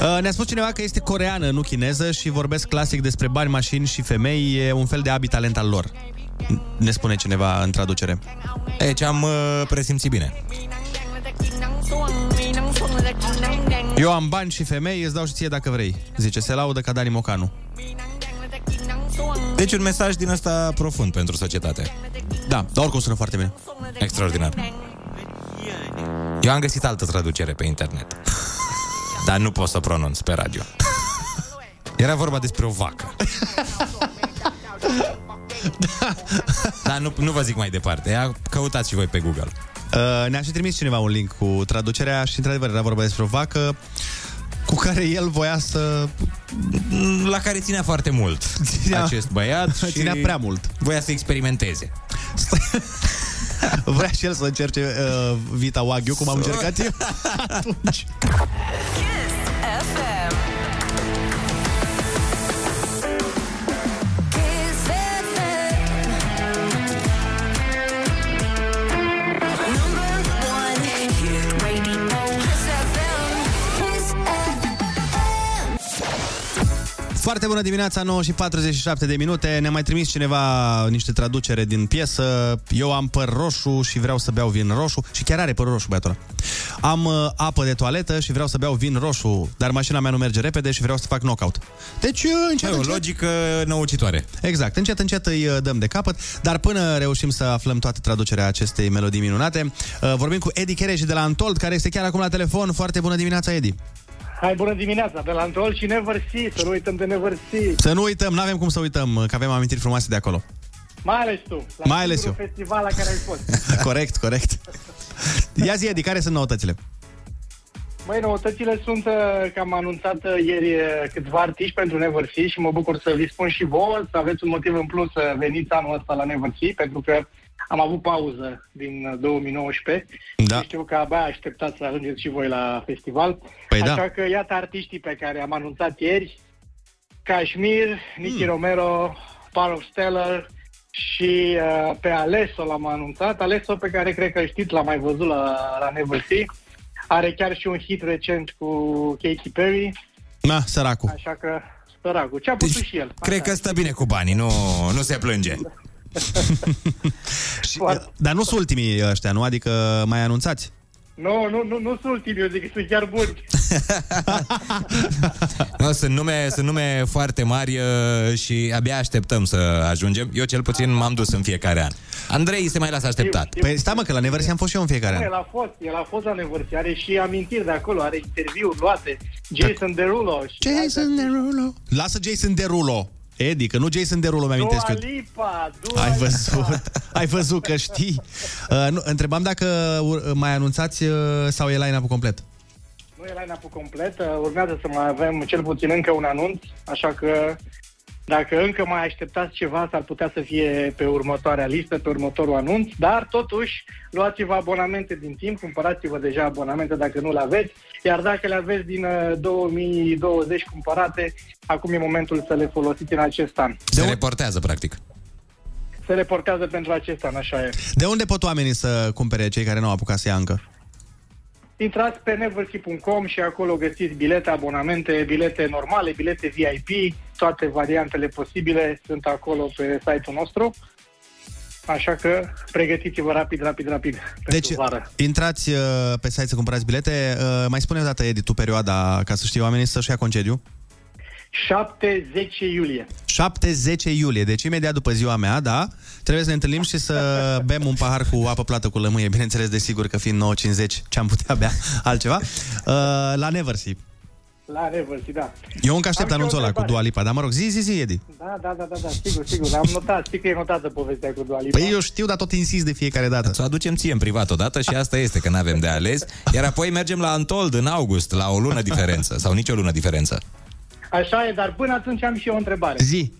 uh, ne-a spus cineva că este coreană, nu chineză și vorbesc clasic despre bani, mașini și femei, e un fel de abi talent al lor. Ne spune cineva în traducere. Deci am uh, presimțit bine. Eu am bani și femei, îți dau și ție dacă vrei. Zice, se laudă ca Dani Mocanu. Deci un mesaj din ăsta profund pentru societate. Da, dar oricum sună foarte bine. Extraordinar. Eu am găsit altă traducere pe internet. Dar nu pot să pronunț pe radio. Era vorba despre o vacă. Da. Dar nu, nu vă zic mai departe. Ia, Căutați și voi pe Google. Uh, ne-a și trimis cineva un link cu traducerea și, într-adevăr, era vorba despre o vacă cu care el voia să... La care ținea foarte mult Ținea- acest băiat și Ținea prea mult. voia să experimenteze. Vrea și el să încerce uh, Vita Wagyu, cum am încercat eu atunci. Foarte bună dimineața, 9 și 47 de minute. Ne-a mai trimis cineva niște traducere din piesă. Eu am păr roșu și vreau să beau vin roșu. Și chiar are păr roșu, băiatul ăla. Am uh, apă de toaletă și vreau să beau vin roșu, dar mașina mea nu merge repede și vreau să fac knockout. Deci, uh, încet, E o încet. logică năucitoare. Exact, încet, încet îi uh, dăm de capăt, dar până reușim să aflăm toată traducerea acestei melodii minunate, uh, vorbim cu Edi Chereș de la Antold, care este chiar acum la telefon. Foarte bună dimineața, Edi! Hai, bună dimineața, de la Antrol și Never See, să nu uităm de Never See. Să nu uităm, nu avem cum să uităm, că avem amintiri frumoase de acolo. Mai ales tu, la Mai ales singurul eu. festival la care ai fost. corect, corect. Ia zi, Edi, care sunt noutățile? Măi, noutățile sunt uh, că am anunțat uh, ieri uh, câțiva artiști pentru Never See și mă bucur să vi spun și vouă să aveți un motiv în plus să veniți anul ăsta la Never See, pentru că am avut pauză din uh, 2019 Da. și știu că abia așteptați să ajungeți și voi la festival. Păi Așa da. că iată artiștii pe care am anunțat ieri, Kashmir, Nicky Romero, Par of Stellar și uh, pe Alesso l-am anunțat. Alesso pe care cred că știți, l-am mai văzut la, la Never See. Are chiar și un hit recent cu Katy Perry, Na, săracul. așa că săracul. Ce a putut și el. Cred că stă bine cu banii, nu, nu se plânge. Și, dar nu sunt ultimii ăștia, nu? Adică mai anunțați. Nu, nu, nu, nu sunt ultimii, eu zic că sunt chiar buni. No, sunt, nume, sunt nume foarte mari uh, și abia așteptăm să ajungem. Eu cel puțin m-am dus în fiecare an. Andrei se mai lasă așteptat. Păi stai mă, că la Neversi am fost și eu în fiecare Nu, an. el a fost, el a fost la Never See, are și amintiri de acolo, are interviuri luate. Jason Derulo. Și Jason Derulo. Lasă Jason Derulo. Edi, că nu Jason Derulo mi-amintesc Dua eu. Lipa, Dua Ai Lipa. văzut, ai văzut că știi. Uh, nu, întrebam dacă ur- mai anunțați uh, sau e line-up complet. Nu e line-up complet, uh, urmează să mai avem cel puțin încă un anunț, așa că dacă încă mai așteptați ceva, s-ar putea să fie pe următoarea listă, pe următorul anunț, dar totuși luați-vă abonamente din timp, cumpărați-vă deja abonamente dacă nu le aveți, iar dacă le aveți din uh, 2020 cumpărate, acum e momentul să le folosiți în acest an. Se reportează, practic. Se reportează pentru acest an, așa e. De unde pot oamenii să cumpere cei care nu au apucat să ia încă? Intrați pe neversea.com și acolo găsiți bilete, abonamente, bilete normale, bilete VIP, toate variantele posibile sunt acolo pe site-ul nostru. Așa că pregătiți-vă rapid, rapid, rapid pentru Deci, vară. intrați uh, pe site să cumpărați bilete. Uh, mai spune o dată, Edi, tu perioada, ca să știe oamenii să-și ia concediu. 7-10 iulie. 7-10 iulie, deci imediat după ziua mea, da, trebuie să ne întâlnim și să bem un pahar cu apă plată cu lămâie, bineînțeles, desigur că fiind 9.50, ce am putea bea altceva, uh, la Neversea. La Neversea, da. Eu încă aștept Am și o anunțul ăla cu întrebare. Dua Lipa, dar mă rog, zi, zi, zi, Edi. Da, da, da, da, da, sigur, sigur, am notat, știi că e notată povestea cu Dua Lipa. Păi eu știu, dar tot insist de fiecare dată. Să o aducem ție în privat odată și asta este, că nu avem de ales. Iar apoi mergem la Antold în august, la o lună diferență, sau nicio lună diferență. Așa e, dar până atunci am și eu o întrebare. Zi.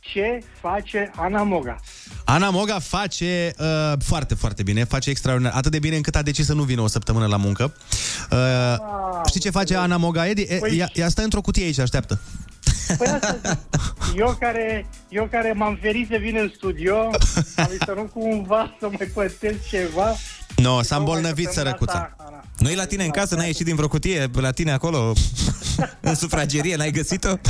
Ce face Ana Moga? Ana Moga face uh, foarte, foarte bine, face extraordinar, atât de bine încât a decis să nu vină o săptămână la muncă. Uh, știi ce face Ana Moga, Edi? E, Păi- ea, ea stă într-o cutie aici, așteaptă. Păi asta zic. eu care, eu care m-am ferit să vin în studio, am zis să nu cumva să mai pățesc ceva. No, s-a îmbolnăvit sărăcuța. Noi la tine în casă n-ai ieșit din vreo cutie, la tine acolo, în sufragerie, n-ai găsit-o?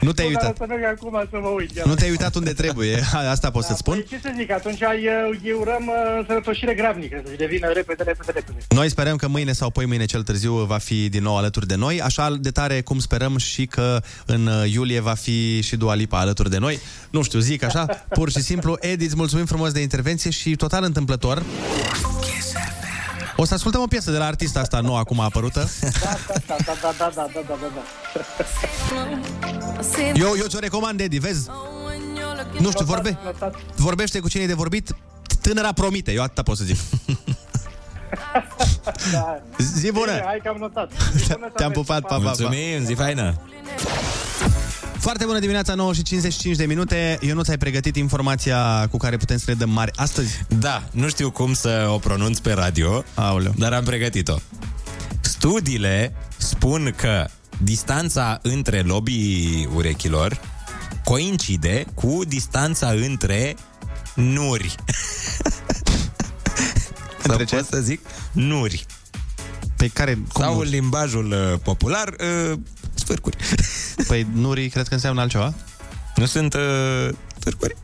Nu te-ai Dar uitat. o să merg acum să mă uit. Nu te-ai uitat unde trebuie, asta pot să-ți spun. Păi ce să zic, atunci îi, îi urăm uh, sănătoșire gravnică, să-și devină repede, repede, repede. Noi sperăm că mâine sau poi mâine cel târziu va fi din nou alături de noi, așa de tare cum sperăm și că în uh, iulie va fi și Dua Lipa alături de noi. Nu știu, zic așa, pur și simplu. Edi, îți mulțumim frumos de intervenție și total întâmplător. O să ascultăm o piesă de la artista asta nouă acum apărută. Da, da, da, da, da, da, da, da, da, da. Eu, eu ți-o recomand, Edi, vezi? Nu știu, vorbe, vorbește cu cine e de vorbit, tânăra promite, eu atâta pot să zic. da. Zi bună! Bine, Hai că am notat. Zi bună, Te-am pupat, pa, pa, pa. Mulțumim, zi faină! Foarte bună dimineața, 9 și 55 de minute. Eu nu ți-ai pregătit informația cu care putem să ne dăm mari astăzi? Da, nu știu cum să o pronunț pe radio, Aoleu. dar am pregătit-o. Studiile spun că distanța între lobii urechilor coincide cu distanța între nuri. Între ce? să zic? Nuri. Pe care... Cum Sau nuri? în limbajul uh, popular, uh, sfârcuri. Păi nurii cred că înseamnă altceva? Nu sunt uh, sfârcuri?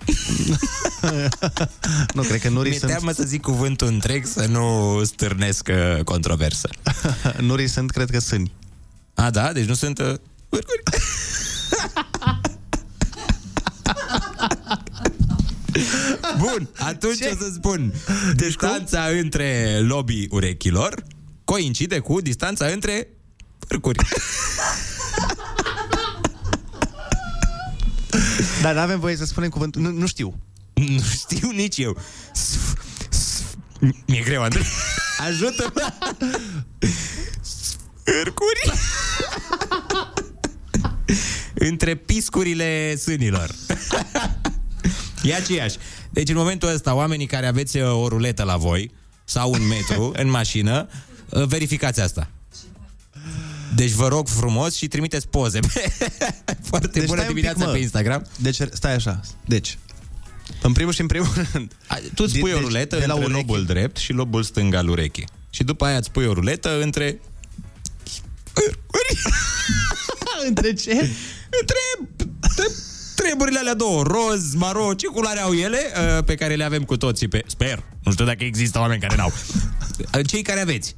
nu, cred că nurii Mi-e sunt... teamă să zic cuvântul întreg să nu stârnesc uh, controversă. nurii sunt, cred că, sâni. A, da? Deci nu sunt... Uh, sfârcuri? Bun, atunci Ce? o să spun Distanța între lobii urechilor Coincide cu distanța între Pârcuri Dar nu avem voie să spunem cuvântul... Nu, nu știu. Nu știu nici eu. Sf- sf- Mi-e greu, Andrei. Ajută-mă. Pârcuri Între piscurile sânilor. E aceeași. Deci în momentul ăsta Oamenii care aveți uh, o ruletă la voi Sau un metru în mașină uh, Verificați asta deci vă rog frumos și trimiteți poze Foarte deci bună stai un pic, dimineața mă. pe Instagram Deci, stai așa. Deci, în primul și în primul rând... Tu îți de- pui o deci, ruletă de la între urechi. lobul drept și lobul stâng al urechii. Și după aia îți pui o ruletă între... între ce? Între treburile alea două, roz, maro, ce culoare au ele, uh, pe care le avem cu toții pe... Sper, nu știu dacă există oameni care n-au. Uh, Cei care aveți.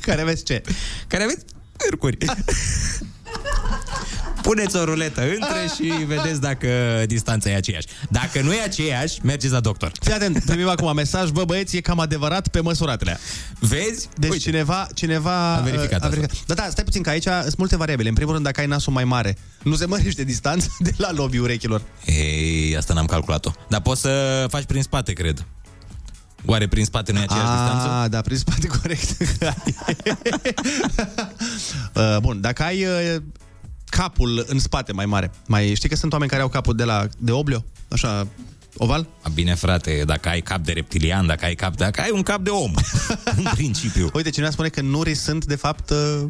care aveți ce? Care aveți pârcuri. Puneți o ruletă între și vedeți dacă distanța e aceeași. Dacă nu e aceeași, mergeți la doctor. Fii atent, primim acum mesaj, bă băieți, e cam adevărat pe măsuratele. Vezi? Deci Uite, cineva, cineva a verificat a verificat. Da, da, stai puțin, că aici sunt multe variabile. În primul rând, dacă ai nasul mai mare, nu se mărește distanța de la lobii urechilor. Ei, asta n-am calculat-o. Dar poți să faci prin spate, cred. Oare prin spate nu e aceeași distanță? Ah, da, prin spate, corect. Uh, Bun, dacă ai uh, capul în spate mai mare, mai știi că sunt oameni care au capul de la de oblio, așa oval? A, Bine, frate, dacă ai cap de reptilian, dacă ai cap, dacă ai un cap de om, în principiu. Uite, cineva spune că nurii sunt de fapt uh...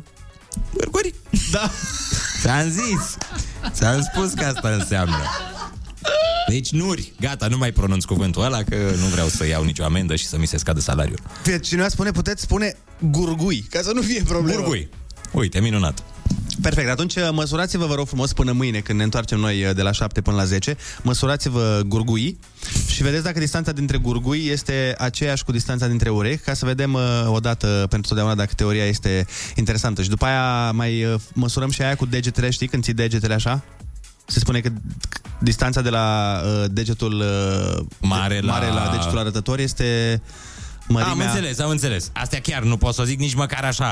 Mărguri. Da. Ți-am zis. Ți-am spus că asta înseamnă. Deci nuri. Gata, nu mai pronunț cuvântul ăla că nu vreau să iau nicio amendă și să mi se scadă salariul. Fie, Cineva spune, puteți spune gurgui, ca să nu fie problemă. Gurgui. Uite, minunat. Perfect, atunci uh, măsurați-vă, vă rog frumos, până mâine, când ne întoarcem noi uh, de la 7 până la 10, măsurați-vă gurgui și vedeți dacă distanța dintre gurgui este aceeași cu distanța dintre urechi, ca să vedem uh, odată pentru totdeauna dacă teoria este interesantă. Și după aia mai uh, măsurăm și aia cu degetele, știi, când ții degetele așa? Se spune că distanța de la uh, degetul uh, Mare la- mare la degetul arătător este mărimea... Am înțeles, am înțeles. Astea chiar nu pot să o zic nici măcar așa.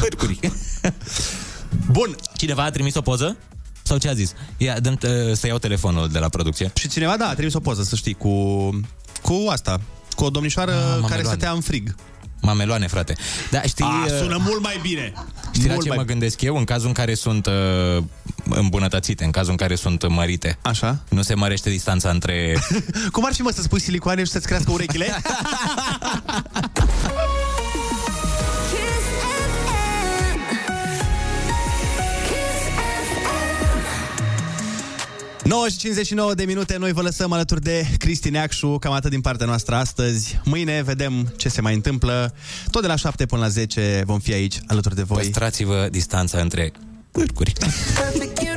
Hârcuri. Bun. Cineva a trimis o poză? Sau ce a zis? Ia, dăm uh, să iau telefonul de la producție. Și cineva, da, a trimis o poză, să știi, cu, cu asta, cu o domnișoară Ah, care mameloane. stătea în frig. Mameloane, frate. Da, știi... A, uh, sună mult mai bine. Știi la Mult ce mai- mă gândesc eu? În cazul în care sunt uh, îmbunătățite, în cazul în care sunt mărite. Așa. Nu se mărește distanța între... Cum ar fi, mă, să spui silicoane și să-ți crească urechile? Nouă și 59 de minute, noi vă lăsăm alături de Cristi Neacșu, cam atât din partea noastră astăzi. Mâine vedem ce se mai întâmplă. Tot de la 7 până la 10 vom fi aici alături de voi. Păstrați-vă distanța între cârcuri. Perfect